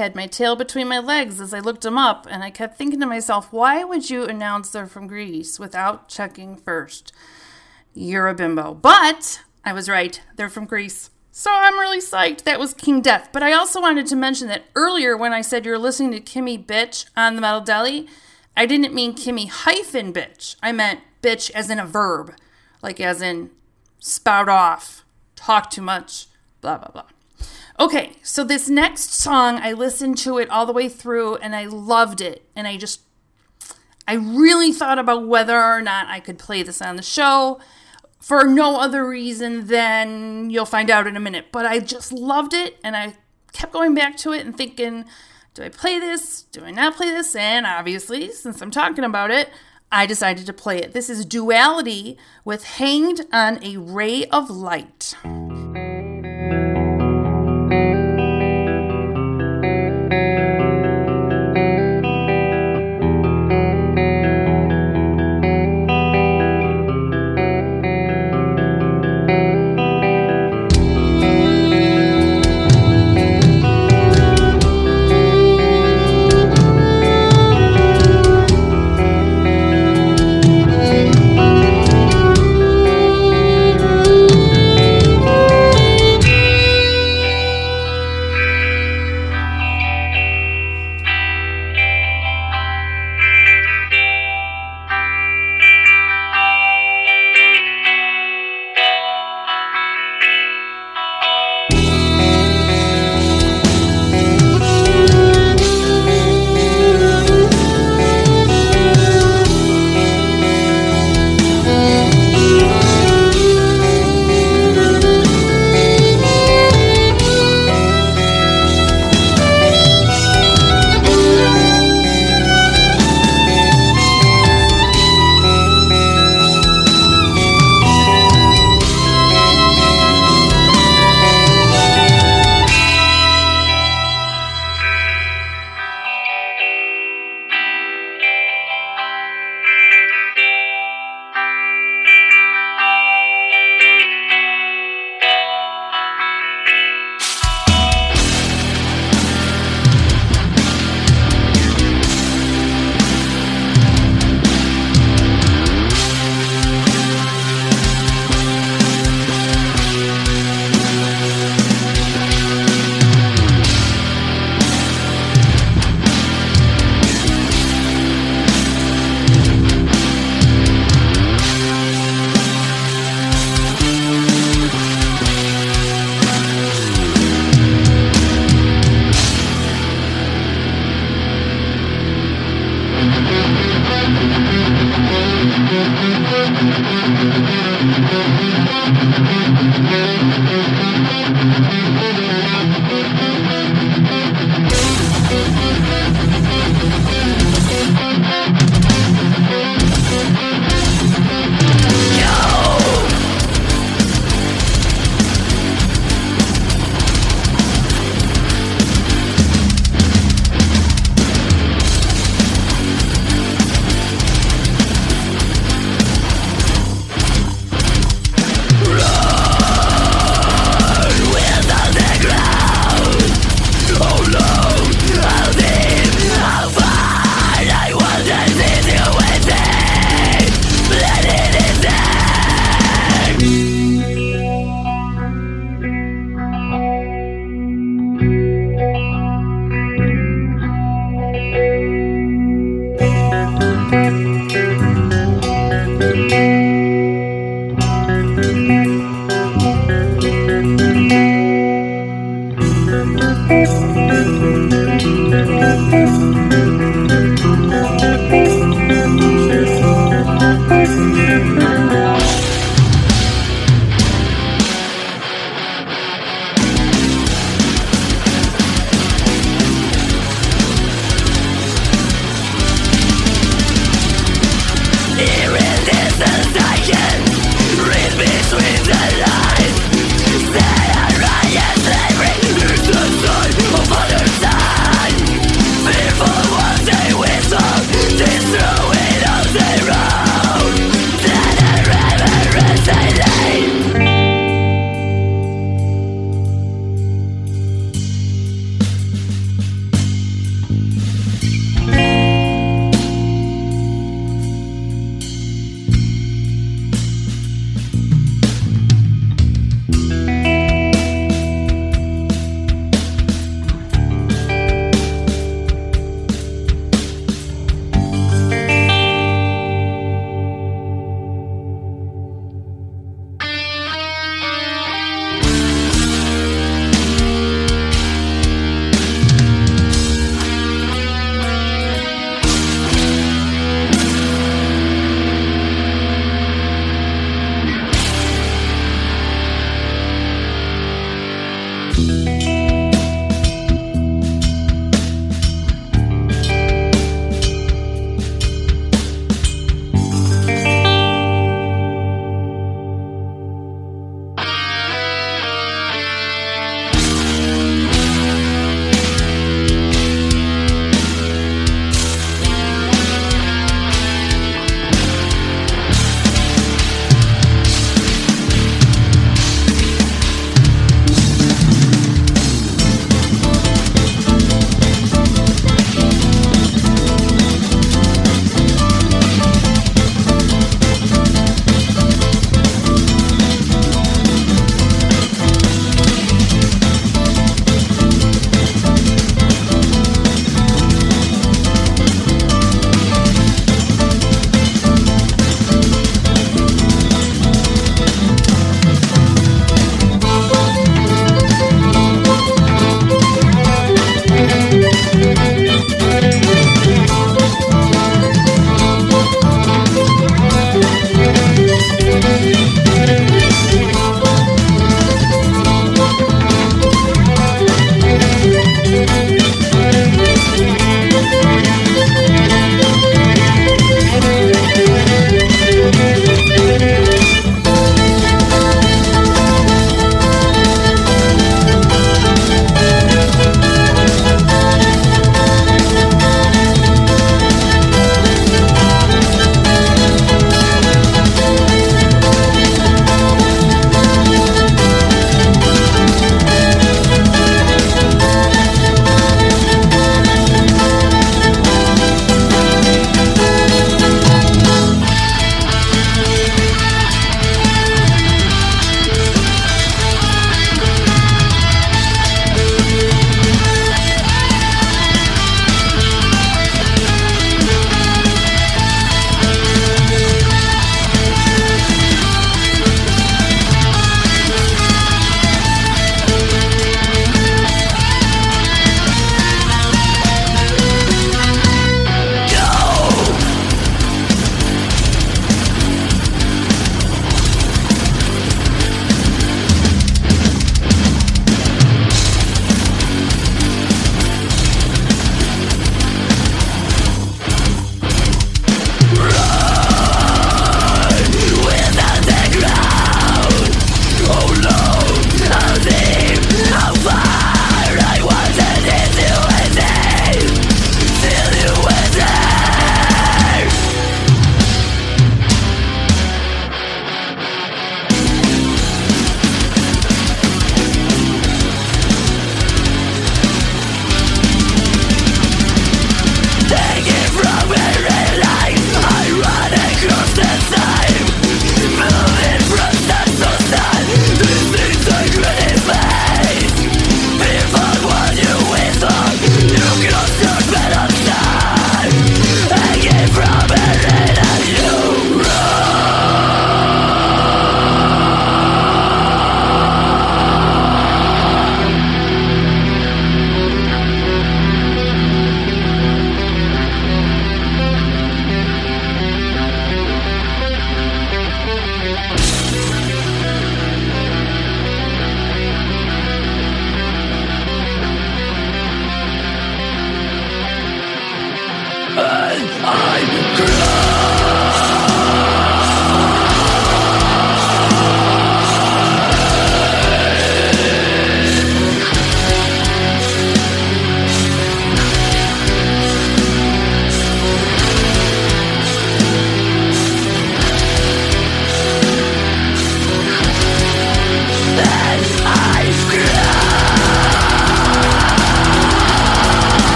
S1: Had my tail between my legs as I looked them up, and I kept thinking to myself, why would you announce they're from Greece without checking first? You're a bimbo. But I was right, they're from Greece. So I'm really psyched. That was King Death. But I also wanted to mention that earlier when I said you're listening to Kimmi Bitch on the Metal Deli, I didn't mean Kimmi hyphen bitch. I meant bitch as in a verb, like as in spout off, talk too much, blah, blah, blah. Okay, so this next song, I listened to it all the way through and I loved it. And I just, I really thought about whether or not I could play this on the show for no other reason than you'll find out in a minute. But I just loved it and I kept going back to it and thinking, do I play this? Do I not play this? And obviously, since I'm talking about it, I decided to play it. This is Duality with Hanged on a Ray of Light.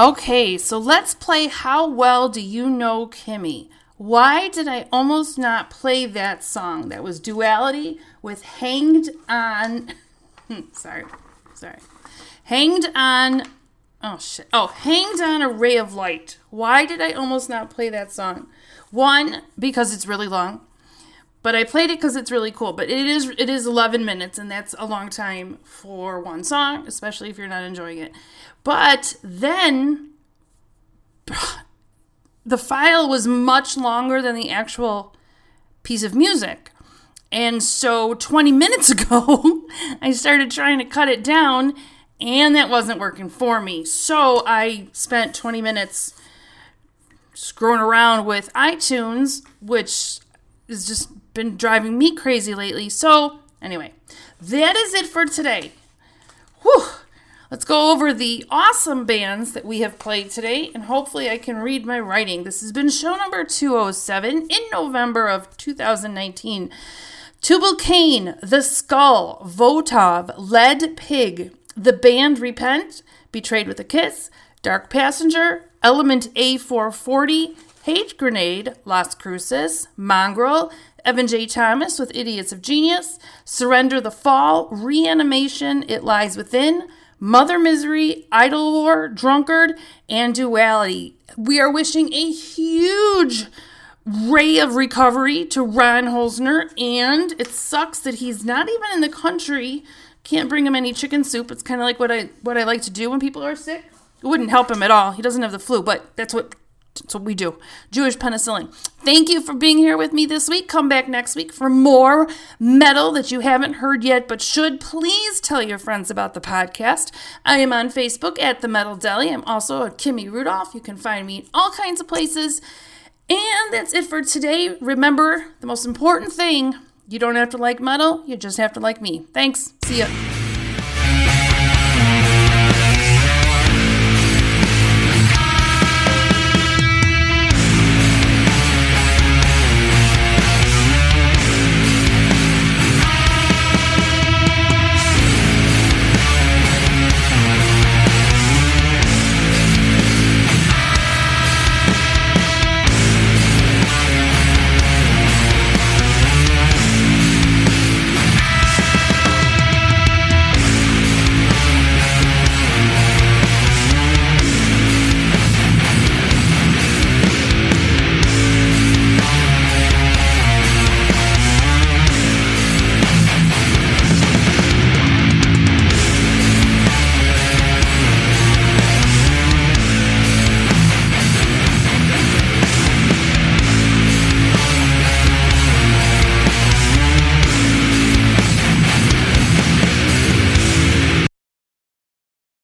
S1: Okay, so let's play How Well Do You Know Kimmi? Why did I almost not play that song? That was Duality with Hanged on. sorry, sorry. Hanged on. Oh, shit. Oh, Hanged on a Ray of Light. Why did I almost not play that song? One, because it's really long. But I played it because it's really cool. But it is it is 11 minutes, and that's a long time for one song, especially if you're not enjoying it. But then the file was much longer than the actual piece of music. And so 20 minutes ago, I started trying to cut it down, and that wasn't working for me. So I spent 20 minutes screwing around with iTunes, which is just been driving me crazy lately. So, anyway, that is it for today. Whew. Let's go over the awesome bands that we have played today, and hopefully, I can read my writing. This has been show number 207 in November of 2019. Tubal Cain, The Skull, Votov, Led Pig, The Band Repent, Betrayed with a Kiss, Dark Passenger, Element A440, Hate Grenade, Las Cruces, Mongrel, Evan J. Thomas with Idiots of Genius, Surrender the Fall, Reanimation, It Lies Within, Mother Misery, Idle War, Drunkard, and Duality. We are wishing a huge ray of recovery to Ron Holzner, and it sucks that he's not even in the country. Can't bring him any chicken soup. It's kind of like what I what I like to do when people are sick. It wouldn't help him at all. He doesn't have the flu, but that's what what we do. Jewish penicillin. Thank you for being here with me this week. Come back next week for more metal that you haven't heard yet, but should. Please tell your friends about the podcast. I am on Facebook at The Metal Deli. I'm also a Kimmi Rudolph. You can find me in all kinds of places. And that's it for today. Remember, the most important thing you don't have to like metal, you just have to like me. Thanks. See ya.